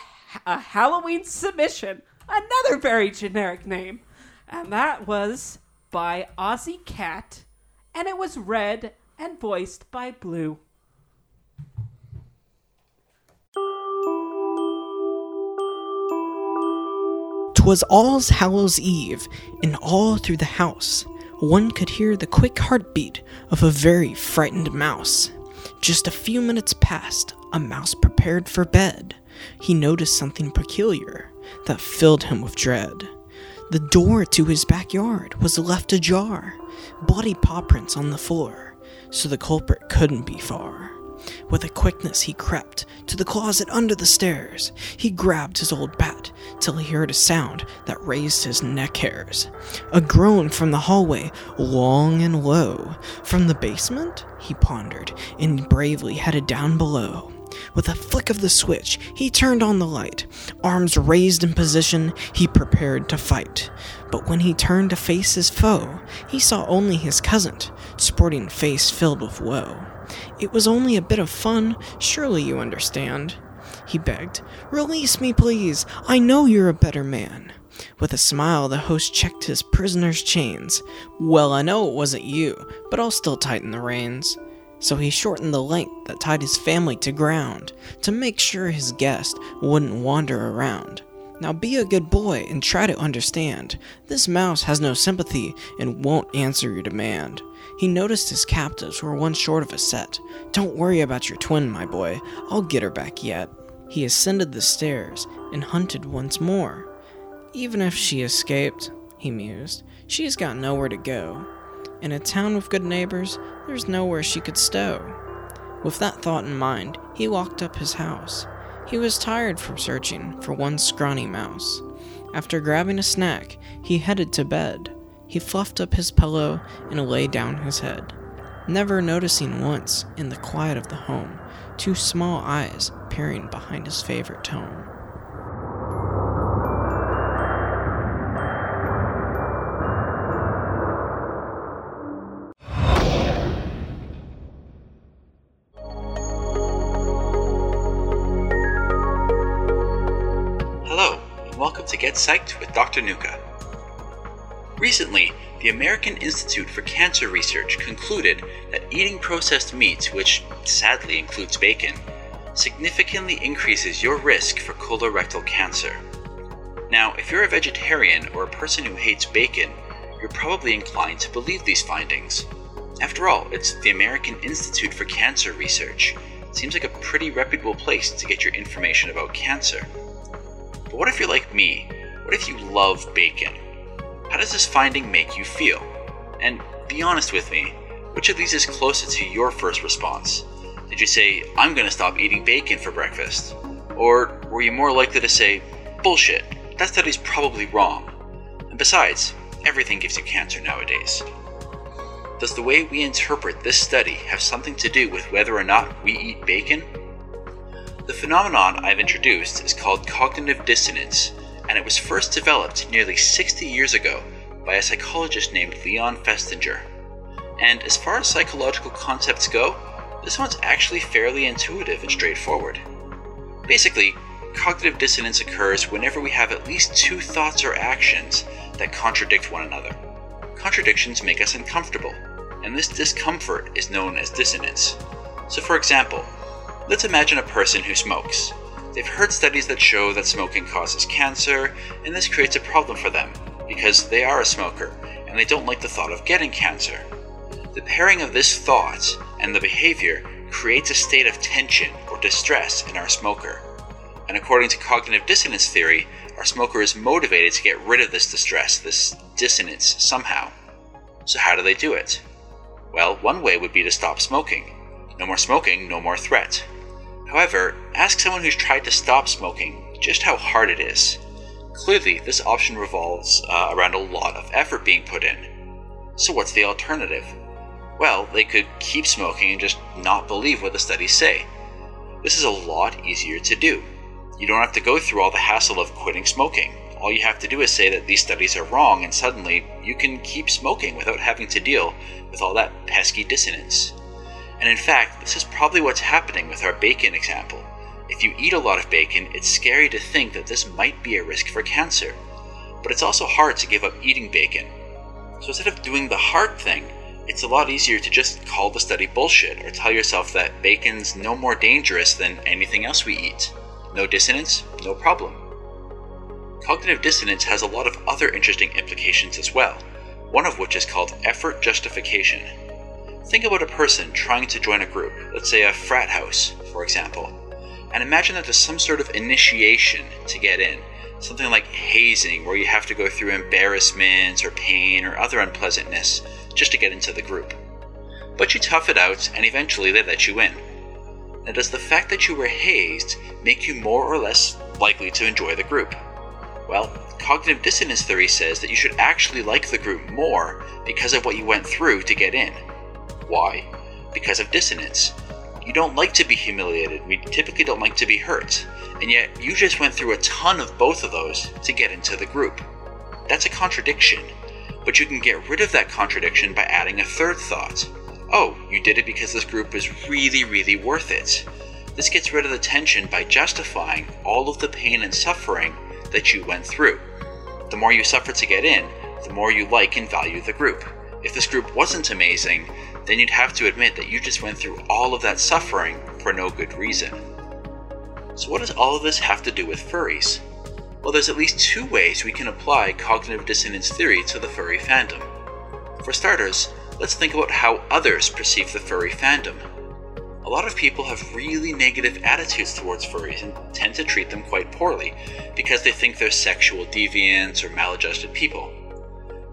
a Halloween submission. Another very generic name. And that was by Aussie Cat, and it was read and voiced by Blue. 'Twas All's Hallows Eve, and all through the house one could hear the quick heartbeat of a very frightened mouse. Just a few minutes past, a mouse prepared for bed. He noticed something peculiar that filled him with dread. The door to his backyard was left ajar, bloody paw prints on the floor, so the culprit couldn't be far. With a quickness, he crept to the closet under the stairs. He grabbed his old bat till he heard a sound that raised his neck hairs. A groan from the hallway, long and low. From the basement, he pondered, and bravely headed down below. With a flick of the switch, he turned on the light. Arms raised in position, he prepared to fight. But when he turned to face his foe, he saw only his cousin, sporting face filled with woe. It was only a bit of fun, surely you understand. He begged, Release me, please. I know you're a better man. With a smile, the host checked his prisoner's chains. Well, I know it wasn't you, but I'll still tighten the reins. So he shortened the length that tied his family to ground to make sure his guest wouldn't wander around. Now be a good boy and try to understand. This mouse has no sympathy and won't answer your demand. He noticed his captives were one short of a set. Don't worry about your twin, my boy. I'll get her back yet. He ascended the stairs and hunted once more. Even if she escaped, he mused, she's got nowhere to go. In a town with good neighbors, there's nowhere she could stow. With that thought in mind, he locked up his house. He was tired from searching for one scrawny mouse. After grabbing a snack, he headed to bed. He fluffed up his pillow and lay down his head, never noticing once, in the quiet of the home, two small eyes peering behind his favorite tome. Get Psyched with Dr. Nuka. Recently, the American Institute for Cancer Research concluded that eating processed meats, which sadly includes bacon, significantly increases your risk for colorectal cancer. Now, if you're a vegetarian or a person who hates bacon, you're probably inclined to believe these findings. After all, it's the American Institute for Cancer Research. Seems like a pretty reputable place to get your information about cancer. But what if you're like me? What if you love bacon? How does this finding make you feel? And be honest with me, which of these is closer to your first response? Did you say, I'm gonna stop eating bacon for breakfast? Or were you more likely to say, bullshit, that study's probably wrong? And besides, everything gives you cancer nowadays. Does the way we interpret this study have something to do with whether or not we eat bacon? The phenomenon I've introduced is called cognitive dissonance, and it was first developed nearly 60 years ago by a psychologist named Leon Festinger. And as far as psychological concepts go, this one's actually fairly intuitive and straightforward. Basically, cognitive dissonance occurs whenever we have at least two thoughts or actions that contradict one another. Contradictions make us uncomfortable, and this discomfort is known as dissonance. So, for example, let's imagine a person who smokes. They've heard studies that show that smoking causes cancer, and this creates a problem for them because they are a smoker and they don't like the thought of getting cancer. The pairing of this thought and the behavior creates a state of tension or distress in our smoker. And according to cognitive dissonance theory, our smoker is motivated to get rid of this distress, this dissonance, somehow. So, how do they do it? Well, one way would be to stop smoking. No more smoking, no more threat. However, ask someone who's tried to stop smoking just how hard it is. Clearly, this option revolves uh, around a lot of effort being put in. So, what's the alternative? Well, they could keep smoking and just not believe what the studies say. This is a lot easier to do. You don't have to go through all the hassle of quitting smoking. All you have to do is say that these studies are wrong, and suddenly you can keep smoking without having to deal with all that pesky dissonance. And in fact, this is probably what's happening with our bacon example. If you eat a lot of bacon, it's scary to think that this might be a risk for cancer. But it's also hard to give up eating bacon. So instead of doing the hard thing, it's a lot easier to just call the study bullshit or tell yourself that bacon's no more dangerous than anything else we eat. No dissonance, no problem. Cognitive dissonance has a lot of other interesting implications as well, one of which is called effort justification. Think about a person trying to join a group, let's say a frat house, for example. And imagine that there's some sort of initiation to get in, something like hazing, where you have to go through embarrassment or pain or other unpleasantness just to get into the group. But you tough it out, and eventually they let you in. Now, does the fact that you were hazed make you more or less likely to enjoy the group? Well, cognitive dissonance theory says that you should actually like the group more because of what you went through to get in. Why? Because of dissonance. You don't like to be humiliated, we typically don't like to be hurt, and yet you just went through a ton of both of those to get into the group. That's a contradiction, but you can get rid of that contradiction by adding a third thought. Oh, you did it because this group is really, really worth it. This gets rid of the tension by justifying all of the pain and suffering that you went through. The more you suffer to get in, the more you like and value the group. If this group wasn't amazing, then you'd have to admit that you just went through all of that suffering for no good reason. So, what does all of this have to do with furries? Well, there's at least two ways we can apply cognitive dissonance theory to the furry fandom. For starters, let's think about how others perceive the furry fandom. A lot of people have really negative attitudes towards furries and tend to treat them quite poorly because they think they're sexual deviants or maladjusted people.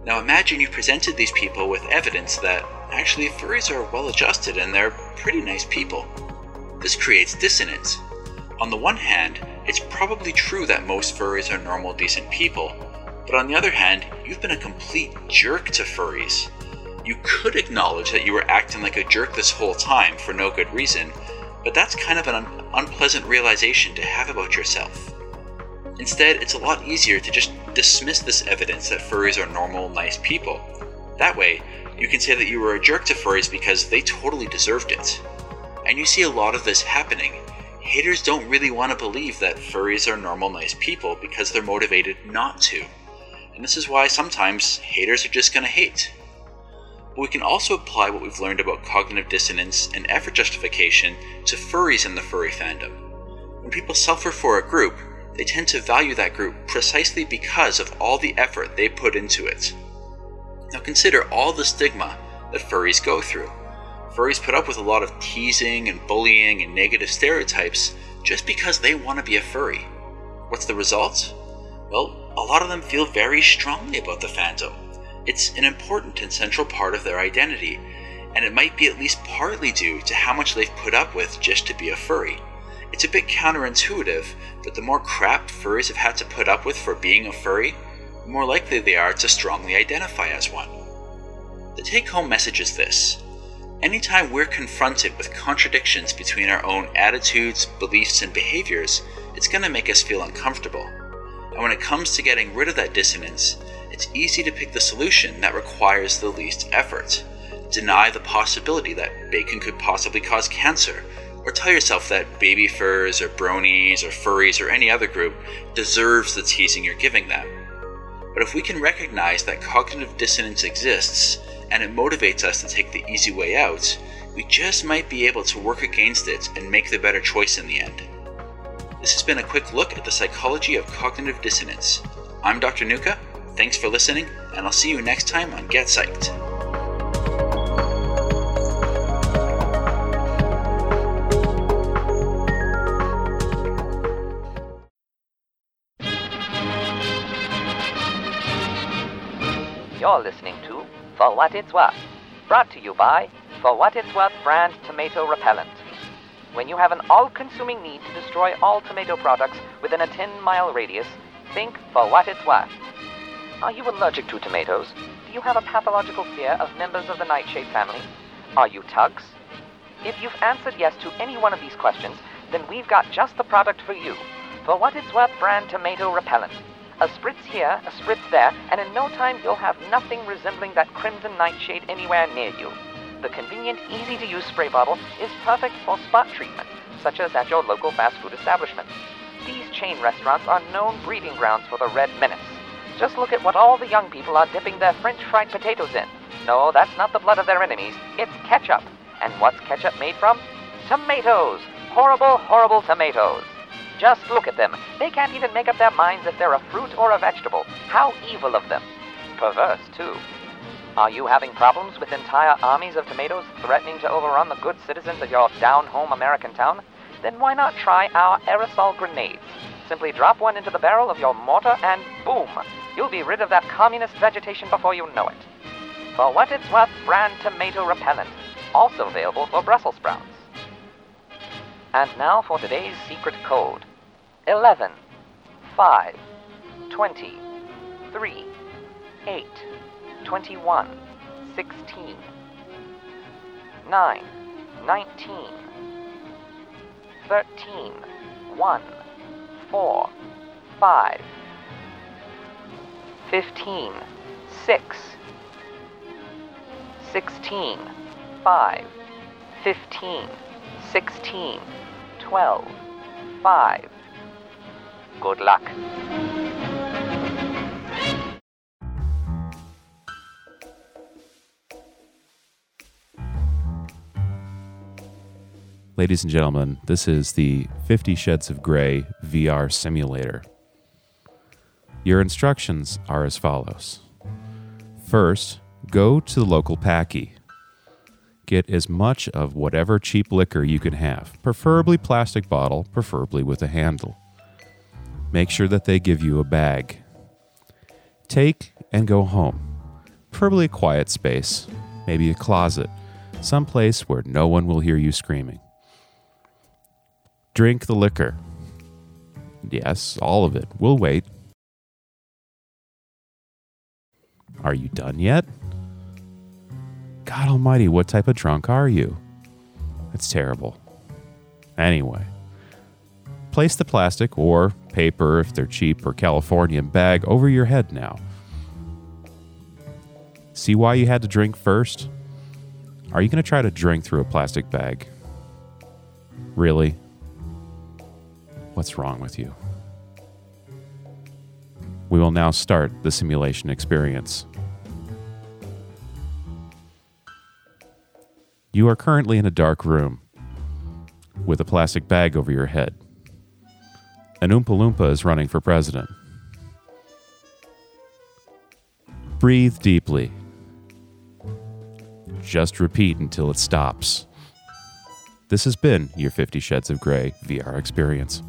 Now imagine you presented these people with evidence that actually furries are well adjusted and they're pretty nice people. This creates dissonance. On the one hand, it's probably true that most furries are normal, decent people, but on the other hand, you've been a complete jerk to furries. You could acknowledge that you were acting like a jerk this whole time for no good reason, but that's kind of an un- unpleasant realization to have about yourself. Instead, it's a lot easier to just dismiss this evidence that furries are normal, nice people. That way, you can say that you were a jerk to furries because they totally deserved it. And you see a lot of this happening. Haters don't really want to believe that furries are normal, nice people because they're motivated not to. And this is why sometimes haters are just going to hate. But we can also apply what we've learned about cognitive dissonance and effort justification to furries in the furry fandom. When people suffer for a group, they tend to value that group precisely because of all the effort they put into it. Now consider all the stigma that furries go through. Furries put up with a lot of teasing and bullying and negative stereotypes just because they want to be a furry. What's the result? Well, a lot of them feel very strongly about the fandom. It's an important and central part of their identity, and it might be at least partly due to how much they've put up with just to be a furry. It's a bit counterintuitive, but the more crap furries have had to put up with for being a furry, the more likely they are to strongly identify as one. The take home message is this Anytime we're confronted with contradictions between our own attitudes, beliefs, and behaviors, it's going to make us feel uncomfortable. And when it comes to getting rid of that dissonance, it's easy to pick the solution that requires the least effort. Deny the possibility that bacon could possibly cause cancer, or tell yourself that baby furs or bronies or furries or any other group deserves the teasing you're giving them. But if we can recognize that cognitive dissonance exists and it motivates us to take the easy way out, we just might be able to work against it and make the better choice in the end. This has been a quick look at the psychology of cognitive dissonance. I'm Dr. Nuka. Thanks for listening, and I'll see you next time on Get Psyched. You're listening to For What It's Worth, brought to you by For What It's Worth brand tomato repellent. When you have an all consuming need to destroy all tomato products within a 10 mile radius, think For What It's Worth. Are you allergic to tomatoes? Do you have a pathological fear of members of the nightshade family? Are you tugs? If you've answered yes to any one of these questions, then we've got just the product for you. For What It's Worth brand tomato repellent. A spritz here, a spritz there, and in no time you'll have nothing resembling that crimson nightshade anywhere near you. The convenient, easy to use spray bottle is perfect for spot treatment, such as at your local fast food establishment. These chain restaurants are known breeding grounds for the red menace. Just look at what all the young people are dipping their French fried potatoes in. No, that's not the blood of their enemies, it's ketchup. And what's ketchup made from? Tomatoes! Horrible, horrible tomatoes. Just look at them. They can't even make up their minds if they're a fruit or a vegetable. How evil of them. Perverse, too. Are you having problems with entire armies of tomatoes threatening to overrun the good citizens of your down home American town? then why not try our aerosol grenades? Simply drop one into the barrel of your mortar and boom! You'll be rid of that communist vegetation before you know it. For what it's worth, brand tomato repellent, also available for Brussels sprouts. And now for today's secret code. 11, 5, 20, 3, 8, 21, 16, 9, 19, 13, 1, 4, 5, 15, 6, 16, 5, 15, 16, 12, 5. Good luck. Ladies and gentlemen, this is the 50 Shades of Grey VR simulator. Your instructions are as follows First, go to the local packy. Get as much of whatever cheap liquor you can have, preferably plastic bottle, preferably with a handle. Make sure that they give you a bag. Take and go home, preferably a quiet space, maybe a closet, someplace where no one will hear you screaming. Drink the liquor. Yes, all of it. We'll wait. Are you done yet? God almighty, what type of drunk are you? It's terrible. Anyway, place the plastic or paper, if they're cheap, or Californian bag over your head now. See why you had to drink first? Are you going to try to drink through a plastic bag? Really? What's wrong with you? We will now start the simulation experience. You are currently in a dark room with a plastic bag over your head. An Oompa Loompa is running for president. Breathe deeply. Just repeat until it stops. This has been your 50 Shades of Grey VR experience.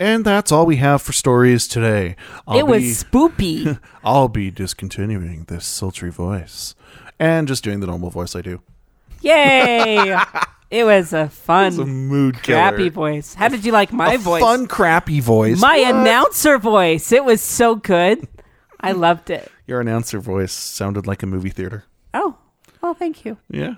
And that's all we have for stories today. It was spoopy. [laughs] I'll be discontinuing this sultry voice and just doing the normal voice I do. Yay! [laughs] it was a fun, It's a mood crappy killer. voice. How did you like my A voice? fun, crappy voice. My What? announcer voice. It was so good. I loved it. Your announcer voice sounded like a movie theater. Oh, oh, thank you. Yeah.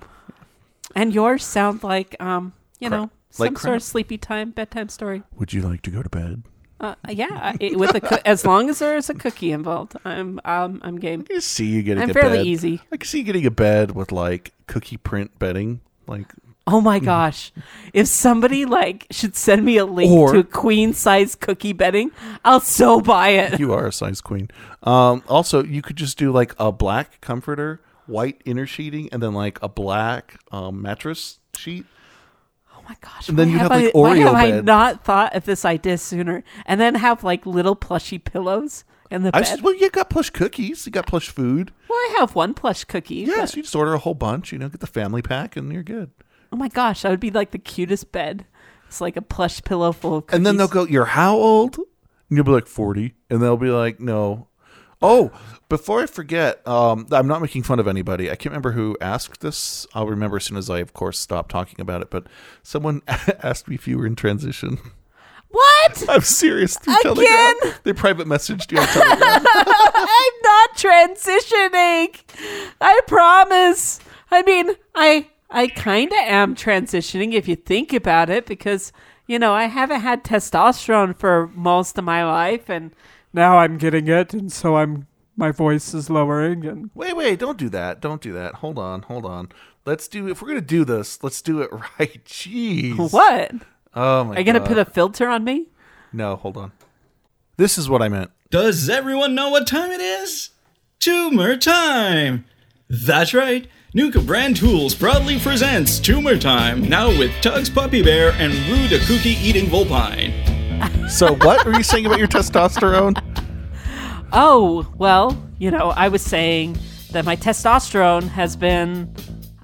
And yours sound like, um, you Crap. know, some Like sort of sleepy time bedtime story. Would you like to go to bed? Uh, yeah, it, with a coo- as long as there is a cookie involved, I'm um, I'm game. I see you getting I'm a fairly bed. easy. I can see you getting a bed with like cookie print bedding. Like Oh my gosh. If somebody like should send me a link Or- to queen size cookie bedding, I'll so buy it. you are a size queen. Um, also, you could just do like a black comforter, white inner sheeting, and then like a black um, mattress sheet. Oh my gosh. And then you'd have I, like why Oreo have I not thought of this idea sooner? And then have like little plushy pillows in the I bed. just, well, you got plush cookies. You got plush food. well, I have one plush cookie. Yes, but- you just order a whole bunch. You know, get the family pack, and you're good. oh my gosh, that would be like the cutest bed. It's like a plush pillow full of cookies. And then they'll go, "You're how old?" And you'll be like forty, and they'll be like, "No." Oh, before I forget, um, I'm not making fun of anybody. I can't remember who asked this. I'll remember as soon as I, of course, stop talking about it. But someone [laughs] asked me if you were in transition. What? [laughs] I'm serious. Through Again? Telegram. They private messaged you on Telegram. [laughs] I'm not transitioning. I promise. I mean, I I kind of am transitioning if you think about it because, you know, I haven't had testosterone for most of my life and now I'm getting it and so I'm my voice is lowering and wait, wait, don't do that. Don't do that. Hold on, hold on. Let's do. If we're gonna do this, let's do it [laughs] right. Jeez. What? Oh my. God. Are you going to God. put a filter on me? No, hold on. This is what I meant. Does everyone know what time it is? Tumor time! That's right. Nuka Brand Tools proudly presents Tumor Time, now with Tugs Puppy Bear and Rue the Cookie Eating Vulpine. So, what were you saying about your testosterone? Oh, well, you know, I was saying that my testosterone has been.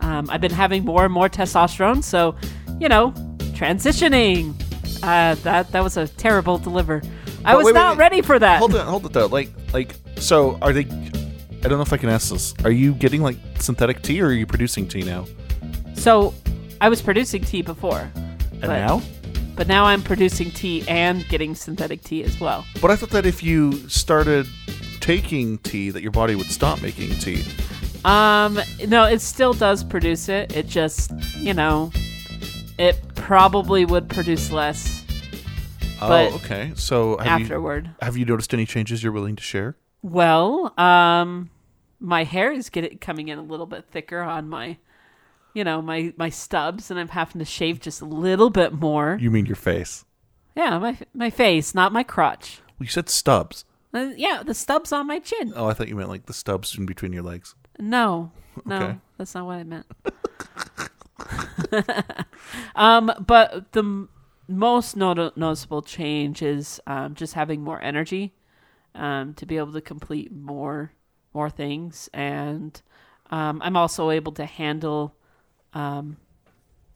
Um, I've been having more and more testosterone, so you know, transitioning. Uh, that that was a terrible deliver. I was wait, not wait. ready for that. Hold it, hold it though. Like, like, so are they? I don't know if I can ask this. Are you getting like synthetic tea, or are you producing tea now? So, I was producing tea before. And now? But now I'm producing tea and getting synthetic tea as well. But I thought that if you started taking tea, that your body would stop making tea. Um, no, it still does produce it. It just, you know, it probably would produce less. But oh, okay. So have afterward. you, have you noticed any changes you're willing to share? Well, um, my hair is getting coming in a little bit thicker on my, you know, my my stubs, and I'm having to shave just a little bit more. You mean your face? Yeah, my my face, not my crotch. You said stubs. Uh, yeah, the stubs on my chin. Oh, I thought you meant like the stubs in between your legs. No, no, Okay. that's not what I meant. [laughs] um, but the m- most noti- noticeable change is um, just having more energy um, to be able to complete more more things, and um, I'm also able to handle, um,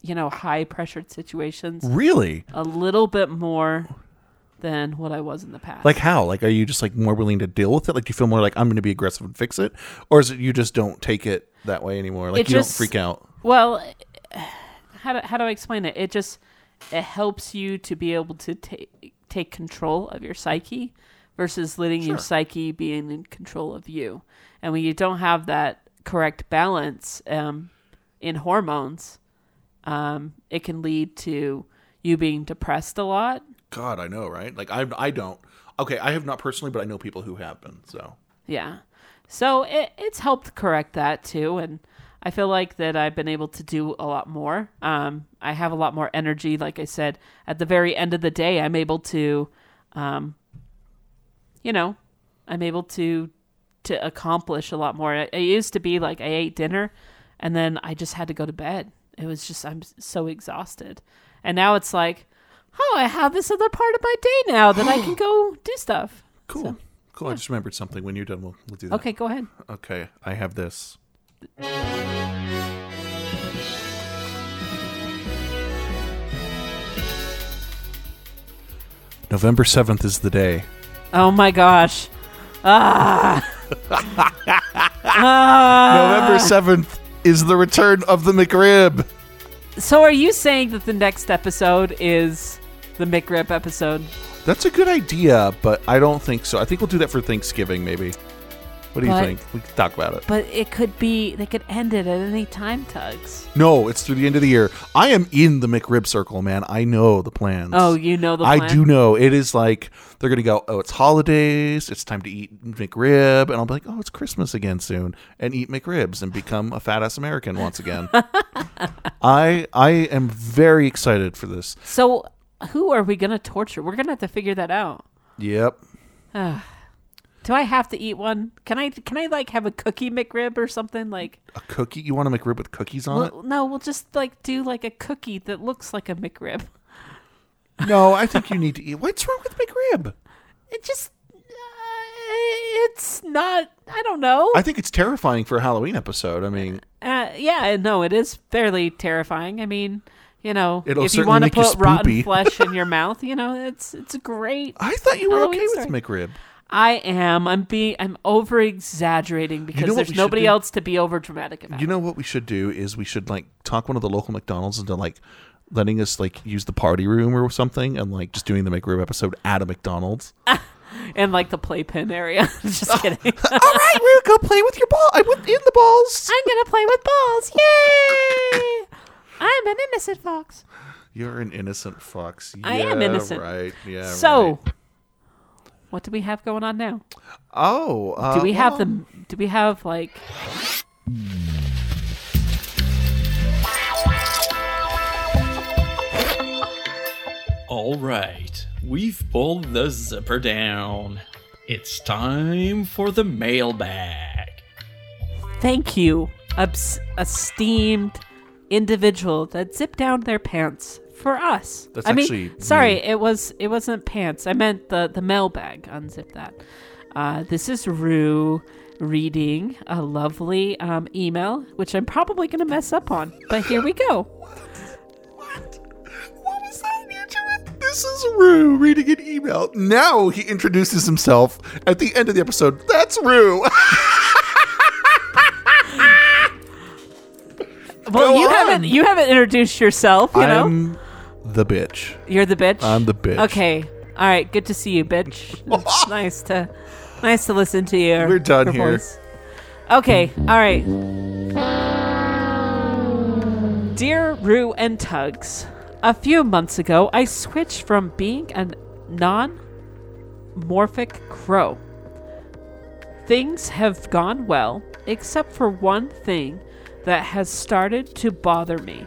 you know, high pressured situations. Really? a little bit more than what I was in the past. Like how? Like are you just like more willing to deal with it? Like do you feel more like I'm going to be aggressive and fix it, or is it you just don't take it that way anymore? Like It you just- don't freak out. Well, how do, how do I explain it? It just it helps you to be able to take take control of your psyche versus letting your psyche being in control of you. And when you don't have that correct balance um, in hormones, um, it can lead to you being depressed a lot. God, I know, right? Like I I don't. Okay, I have not personally, but I know people who have been. So Yeah. So it, it's helped correct that too. And I feel like that I've been able to do a lot more. Um, I have a lot more energy. Like I said, at the very end of the day, I'm able to, um, you know, I'm able to to accomplish a lot more. It, it used to be like I ate dinner and then I just had to go to bed. It was just I'm so exhausted. And now it's like, oh, I have this other part of my day now that I can [gasps] go do stuff. cool, So- cool. I just remembered something. When you're done, we'll we'll do that. Okay, go ahead. Okay, I have this. November seventh is the day. Oh my gosh. Ah. Ah. [laughs] November seventh is the return of the McRib. So are you saying that the next episode is the McRib episode? That's a good idea, but I don't think so. I think we'll do that for Thanksgiving, maybe. What do you But- think? We can talk about it. But it could be they could end it at any time, Tugs. No, it's through the end of the year. I am in the McRib circle, man. I know the plans. Oh, you know the plans. I plan? do know. It is like they're gonna go. Oh, it's holidays. It's time to eat McRib, and I'll be like, oh, it's Christmas again soon, and eat McRibs and become a fat ass American once again. [laughs] I I am very excited for this. So who are we gonna torture? We're gonna have to figure that out. Yep. [sighs] Ah. Do I have to eat one? Can I can I like have a cookie McRib or something like? A cookie? You want a McRib with cookies on it? no, we'll just like do like a cookie that looks like a McRib. No, I think you need to eat. What's wrong with McRib? It just uh, it's not. I don't know. I think it's terrifying for a Halloween episode. I mean, Uh, yeah, no, it is fairly terrifying. I mean, you know, It'll if you want to put rotten flesh in your [laughs] mouth, you know, it's it's a great. I thought you were Halloween okay with story. McRib. I am. I'm being. I'm over exaggerating because know there's nobody else to be over dramatic about. You know what we should do is we should like talk one of the local McDonald's into like letting us like use the party room or something and like just doing the McRib episode at a McDonald's. [laughs] and like the playpen area. [laughs] Just oh. kidding. [laughs] All right, Rue, go play with your ball. Uh, I'm in the balls. I'm gonna play with balls. Yay! I'm an innocent fox. You're an innocent fox. I am innocent. Right. Yeah. So, right. What do we have going on now? Oh, uh, do we have well- the? Do we have like? All right, we've pulled the zipper down. It's time for the mailbag. Thank you, obs- esteemed individual that zipped down their pants for us. That's I mean, sorry, me. it was it wasn't pants. I meant the the mailbag. Unzip that. Uh, this is Rue, reading a lovely um, email, which I'm probably going to mess up on. But here we go. What? What was that near to it? This is Rue reading an email. Now he introduces himself at the end of the episode. That's Rue. Well, Go you on. haven't you haven't introduced yourself. You know, I'm the bitch. you're the bitch. I'm the bitch. Okay. All right. Good to see you, bitch. It's [laughs] nice to nice to listen to you. We're done here. Okay. All right. Dear Rue and Tugs, a few months ago, I switched from being a non morphic crow. Things have gone well, except for one thing that has started to bother me.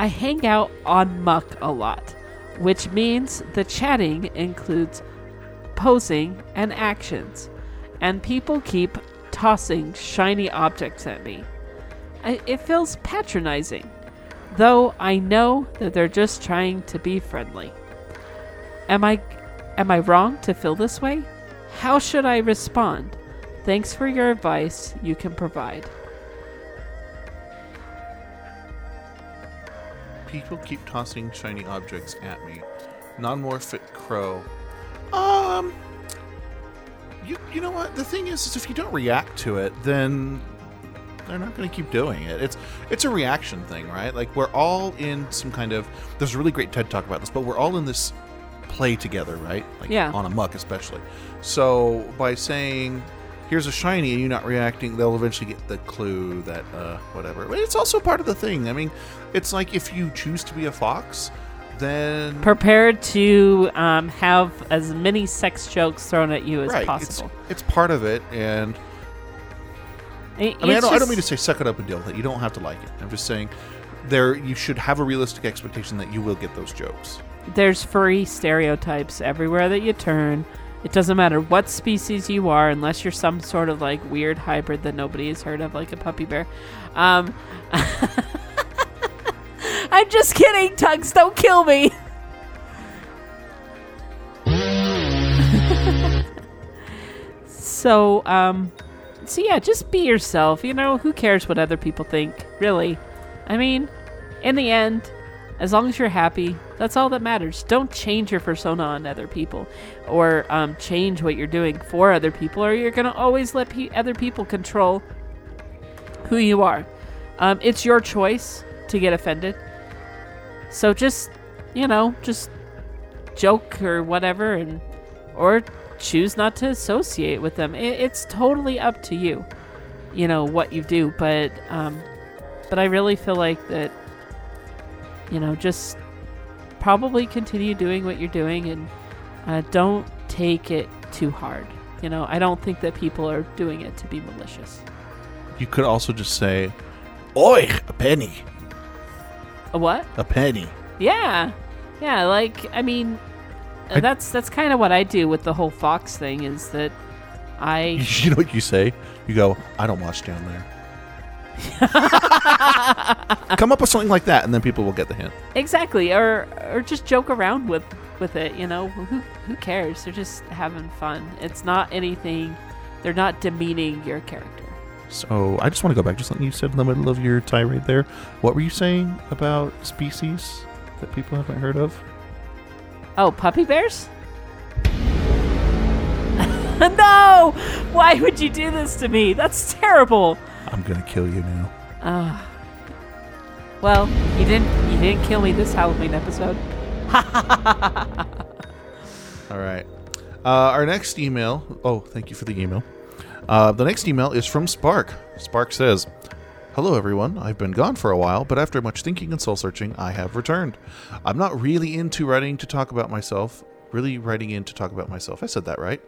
I hang out on Muck a lot, which means the chatting includes posing and actions, and people keep tossing shiny objects at me. I, it feels patronizing, though I know that they're just trying to be friendly. Am I am I wrong to feel this way? How should I respond? Thanks for your advice you can provide. People keep tossing shiny objects at me. Non-morphic crow. Um, you you know what? The thing is, is if you don't react to it, then they're not going to keep doing it. It's it's a reaction thing, right? Like we're all in some kind of. There's a really great TED talk about this, but we're all in this play together, right? Like Yeah. on a muck, especially. So by saying. Here's a shiny, and you're not reacting, they'll eventually get the clue that uh, whatever. But it's also part of the thing. I mean, it's like if you choose to be a fox, then Prepared to um, have as many sex jokes thrown at you as right, possible. It's, it's part of it, and It- I mean, I don't, I don't mean to say suck it up and deal with it. You don't have to like it. I'm just saying there you should have a realistic expectation that you will get those jokes. There's furry stereotypes everywhere that you turn. It doesn't matter what species you are, unless you're some sort of like weird hybrid that nobody has heard of, like a puppy bear. Um, [laughs] I'm just kidding, Tugs. Don't kill me. [laughs] so, um, so yeah, just be yourself. You know, who cares what other people think? Really, I mean, in the end, as long as you're happy, that's all that matters. Don't change your persona on other people, or um, change what you're doing for other people, or you're gonna always let pe- other people control who you are. Um, it's your choice to get offended. So just, you know, just joke or whatever, and or choose not to associate with them. It, it's totally up to you. You know what you do, but um, but I really feel like that. You know, just probably continue doing what you're doing, and uh, don't take it too hard. You know, I don't think that people are doing it to be malicious. You could also just say, "Oi, a penny, A what? a penny." Yeah, yeah. Like, I mean, uh, that's that's kind of what I do with the whole Fox thing. Is that I [laughs] You know what you say? You go, "I don't watch down there." [laughs] Come up with something like that, and then people will get the hint. exactly, or or just joke around with with it. You know, who who cares? They're just having fun. It's not anything. They're not demeaning your character. So I just want to go back to something you said in the middle of your tirade there. What were you saying about species that people haven't heard of? Oh, puppy bears? [laughs] no! Why would you do this to me? That's terrible. I'm gonna kill you now. Uh, well, you didn't you didn't kill me this Halloween episode. [laughs] All right. Uh, our next email. Oh, thank you for the email. Uh, the next email is from Spark. Spark says, Hello, everyone. I've been gone for a while, but after much thinking and soul searching, I have returned. I'm not really into writing to talk about myself, really writing in to talk about myself. I said that right.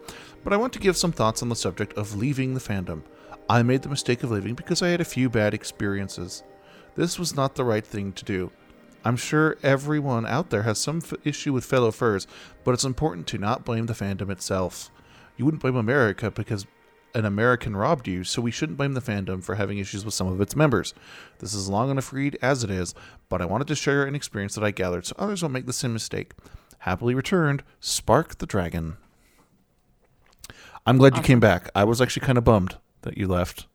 But I want to give some thoughts on the subject of leaving the fandom. I made the mistake of leaving because I had a few bad experiences. This was not the right thing to do. I'm sure everyone out there has some f- issue with fellow furs, but it's important to not blame the fandom itself. You wouldn't blame America because an American robbed you, so we shouldn't blame the fandom for having issues with some of its members. This is long enough read as it is, but I wanted to share an experience that I gathered so others won't make the same mistake. Happily returned, Spark the Dragon. I'm glad you came back. I was actually kind of bummed that you left.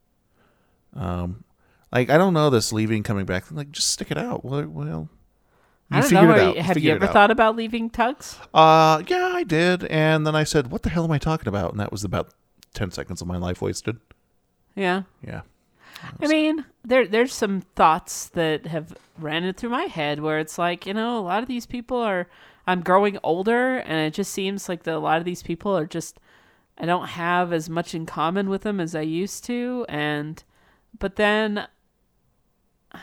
Um, like I don't know this leaving coming back. Like just stick it out. Well, well I don't know. are out. you- have you ever thought about leaving Tugs? Uh, yeah, I did. And then I said, "What the hell am I talking about?" And that was about ten seconds of my life wasted. Yeah. Yeah. I mean, there there's some thoughts that have ran it through my head where it's like, you know, a lot of these people are I'm growing older and it just seems like that a lot of these people are just I don't have as much in common with them as I used to and but then [sighs]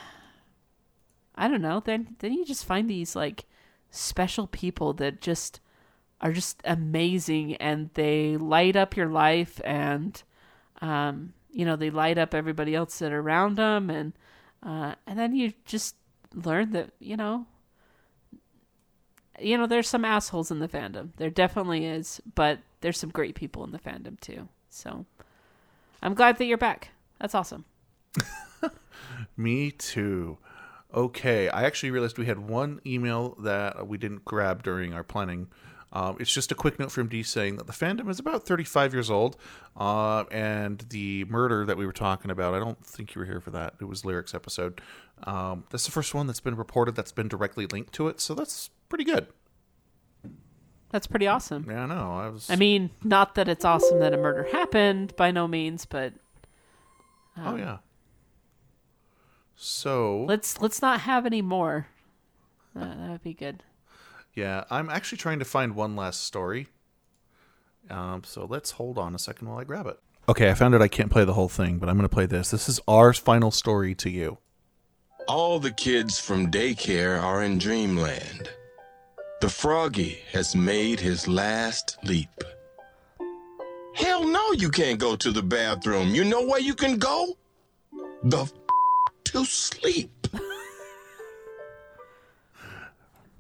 I don't know, then then you just find these like special people that just are just amazing and they light up your life and um you know they light up everybody else that are around them and uh and then you just learn that you know you know there's some assholes in the fandom there definitely is but there's some great people in the fandom too so i'm glad that you're back that's awesome [laughs] Me too. Okay, I actually realized we had one email that we didn't grab during our planning. Um, it's just a quick note from D saying that the fandom is about 35 years old, uh, and the murder that we were talking about, I don't think you were here for that. It was Lyrics episode. Um, that's the first one that's been reported that's been directly linked to it, so that's pretty good. that's pretty awesome Yeah, I know. I was. i mean not that it's awesome that a murder happened by no means but oh um, yeah. So let's let's not have any more uh, that would be good Yeah, I'm actually trying to find one last story. Um, so let's hold on a second while I grab it. Okay, I found it. I can't play the whole thing, but I'm going to play this. This is our final story to you. All the kids from daycare are in dreamland. The froggy has made his last leap. Hell no, you can't go to the bathroom. You know where you can go? The f- to sleep.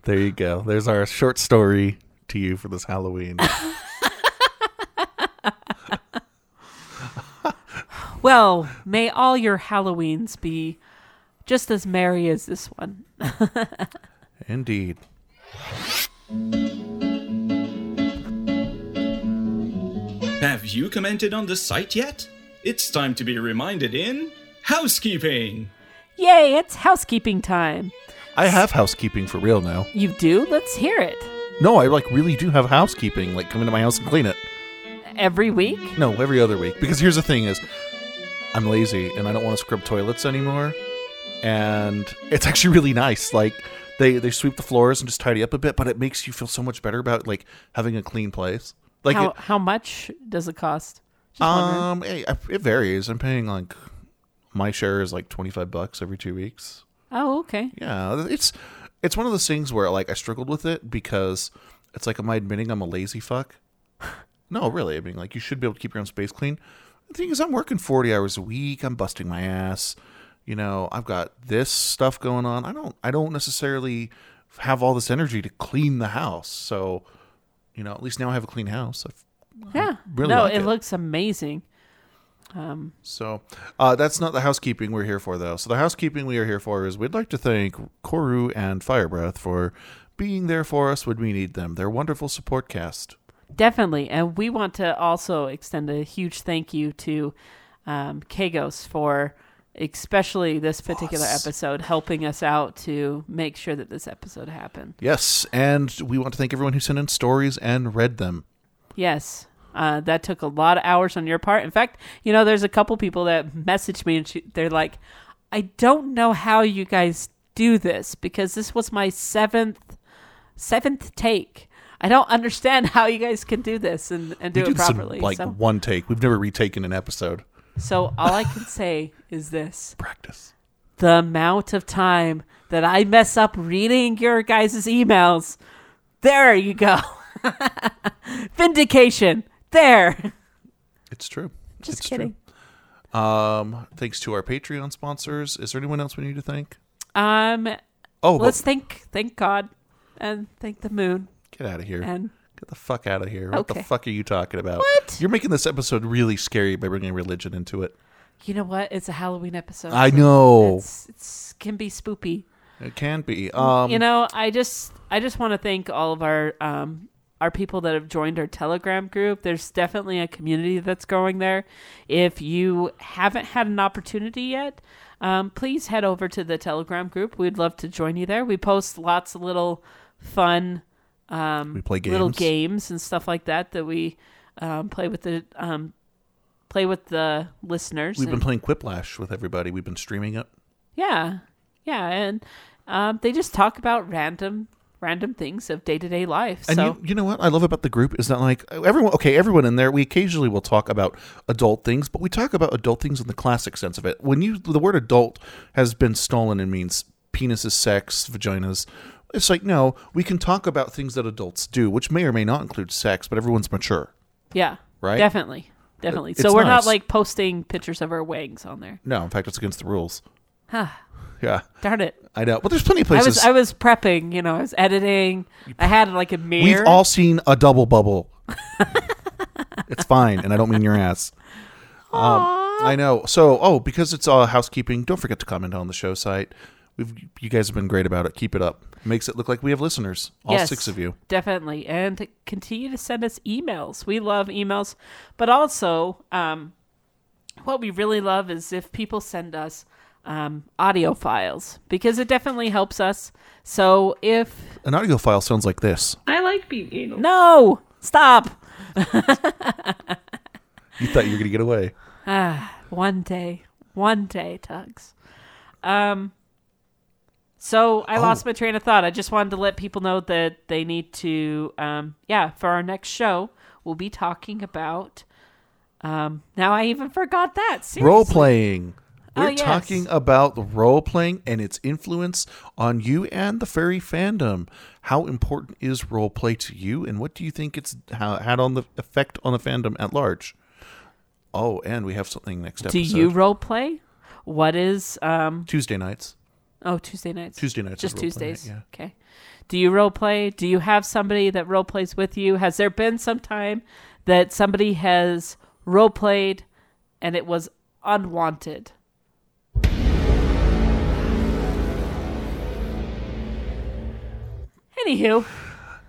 There you go. There's our short story to you for this Halloween. [laughs] Well, may all your Halloweens be just as merry as this one. [laughs] Indeed. Have you commented on the site yet? It's time to be reminded in housekeeping. Yay, it's housekeeping time. I have housekeeping for real now. You do? Let's hear it. No, I like really do have housekeeping. Like come into my house and clean it. Every week? No, every other week. Because here's the thing: is I'm lazy and I don't want to scrub toilets anymore. And it's actually really nice. Like they they sweep the floors and just tidy up a bit, but it makes you feel so much better about like having a clean place. Like how, it, how much does it cost? Just um, it, it varies. I'm paying like my share is like 25 bucks every two weeks. Oh, okay. Yeah, it's it's one of those things where like I struggled with it because it's like am I admitting I'm a lazy fuck? [laughs] no, really. I mean, like you should be able to keep your own space clean. The thing is, I'm working 40 hours a week. I'm busting my ass. You know, I've got this stuff going on. I don't I don't necessarily have all this energy to clean the house. So, you know, at least now I have a clean house. I've, Yeah. really no, like it, it. looks amazing. Um, So uh, that's not the housekeeping we're here for, though. So the housekeeping we are here for is we'd like to thank Koru and Firebreath for being there for us when we need them. They're wonderful support cast. Definitely. And we want to also extend a huge thank you to um, Kagos for especially this particular episode helping us out to make sure that this episode happened. Yes, and we want to thank everyone who sent in stories and read them. Yes. Uh, that took a lot of hours on your part. In fact, you know, there's a couple people that messaged me and she, they're like, I don't know how you guys do this because this was my seventh seventh take. I don't understand [laughs] how you guys can do this and, and do we it properly. some like so, one take. We've never retaken an episode. So all I can say is this. [laughs] Practice. The amount of time that I mess up reading your guys' emails. There you go. [laughs] Vindication. There. It's true. Just It's kidding. True. Um, thanks to our Patreon sponsors. Is there anyone else we need to thank? Um. Oh, let's but- thank thank God and thank the moon. Get out of here. And Get the fuck out of here. What the fuck are you talking about? What? You're making this episode really scary by bringing religion into it. you know what? It's a Halloween episode. I know. It's, it's can be spoopy. It can be. Um, you know, I just I just want to thank all of our um are people that have joined our Telegram group. There's definitely a community that's growing there. If you haven't had an opportunity yet, um, please head over to the Telegram group. We'd love to join you there. We post lots of little fun um, We play games. little games. and stuff like that that we um, play with the um, play with the listeners. We've been playing Quiplash with everybody. We've been streaming it. yeah, yeah, and um, they just talk about random random things of day to day life. And so you, you know what I love about the group is that like everyone, okay, everyone in there, we occasionally will talk about adult things, but we talk about adult things in the classic sense of it. When you the word adult has been stolen and means penises, sex, vaginas. It's like no, we can talk about things that adults do, which may or may not include sex, but everyone's mature. yeah, Right? definitely, definitely. It's so we're not like posting pictures of our wangs on there. No, in fact, it's against the rules. Huh. [sighs] Yeah, Darn it. I know. But there's plenty of I places. was I was prepping, you know, I was editing. I had like a mirror. We've all seen a double bubble. [laughs] it's fine, and I don't mean your ass. Um, I know. So, oh, because it's all housekeeping, don't forget to comment on the show site. We've you guys have been great about it. Keep it up. Makes it look like we have listeners, all Yes, six of you. Definitely. And continue to send us emails. We love emails. But also, um, what we really love is if people send us um, audio files because it definitely helps us. So if. An audio file sounds like this. I like being anal. No! Stop! [laughs] You thought you were gonna get away. Ah, one day, one day, Tugs. Um. So I Oh. lost my train of thought. I just wanted to let people know that they need to, um, yeah, for our next show, we'll be talking about. Um, now I even forgot that seriously. Role playing. Oh, We're yes. talking about the role playing and its influence on you and the furry fandom. How important is role play to you, and what do you think it's had on the effect on the fandom at large? Oh, and we have something next Do you role play? What is um? Tuesday nights. Oh, Tuesday nights. Tuesday nights is Just role playing, Tuesdays. yeah. Okay. Do you role play? Do you have somebody that role plays with you? Has there been some time that somebody has role played and it was unwanted? Anywho,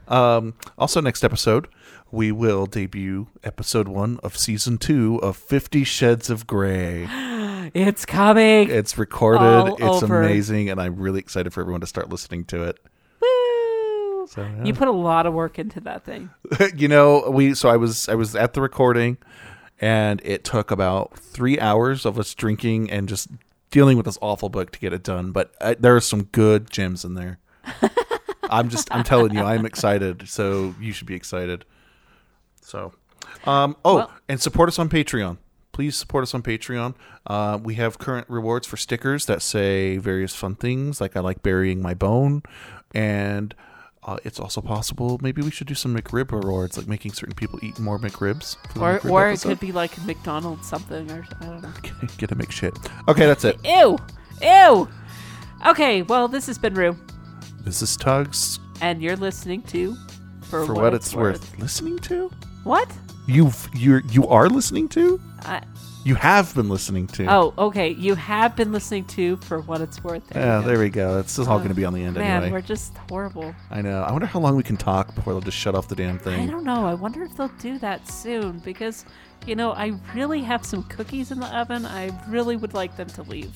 Um, also, next episode, we will debut episode one of season two of Fifty Shades of Grey. [gasps] [gasps] [gasps] it's coming. It's recorded. All it's over. amazing, and I'm really excited for everyone to start listening to it. Woo! So, yeah. You put a lot of work into that thing. [laughs] you know, we so I was I was at the recording, and it took about three hours of us drinking and just dealing with this awful book to get it done. But uh, there are some good gems in there. [laughs] I'm just I'm telling you, I'm excited. So you should be excited. So, um, oh, Well- and support us on Patreon. Please support us on Patreon. Uh, we have current rewards for stickers that say various fun things, like I like burying my bone, and uh, it's also possible maybe we should do some McRib rewards, like making certain people eat more McRibs. Or, McRib or it could be like McDonald's something or I don't know. [laughs] get a McShit. Okay, that's it. Ew! Ew! Okay, well, this has been Rue, This is Tugs and you're listening to For, for, what, it's worth. Listening to What? You you're you are listening to I, you have been listening to. oh, okay. You have been listening to For What It's Worth. There yeah, we go. there we go. It's all going to be on the end Man, anyway. we're just horrible. I know. I wonder how long we can talk before they'll just shut off the damn thing. I don't know. I wonder if they'll do that soon because, you know, I really have some cookies in the oven. I really would like them to leave.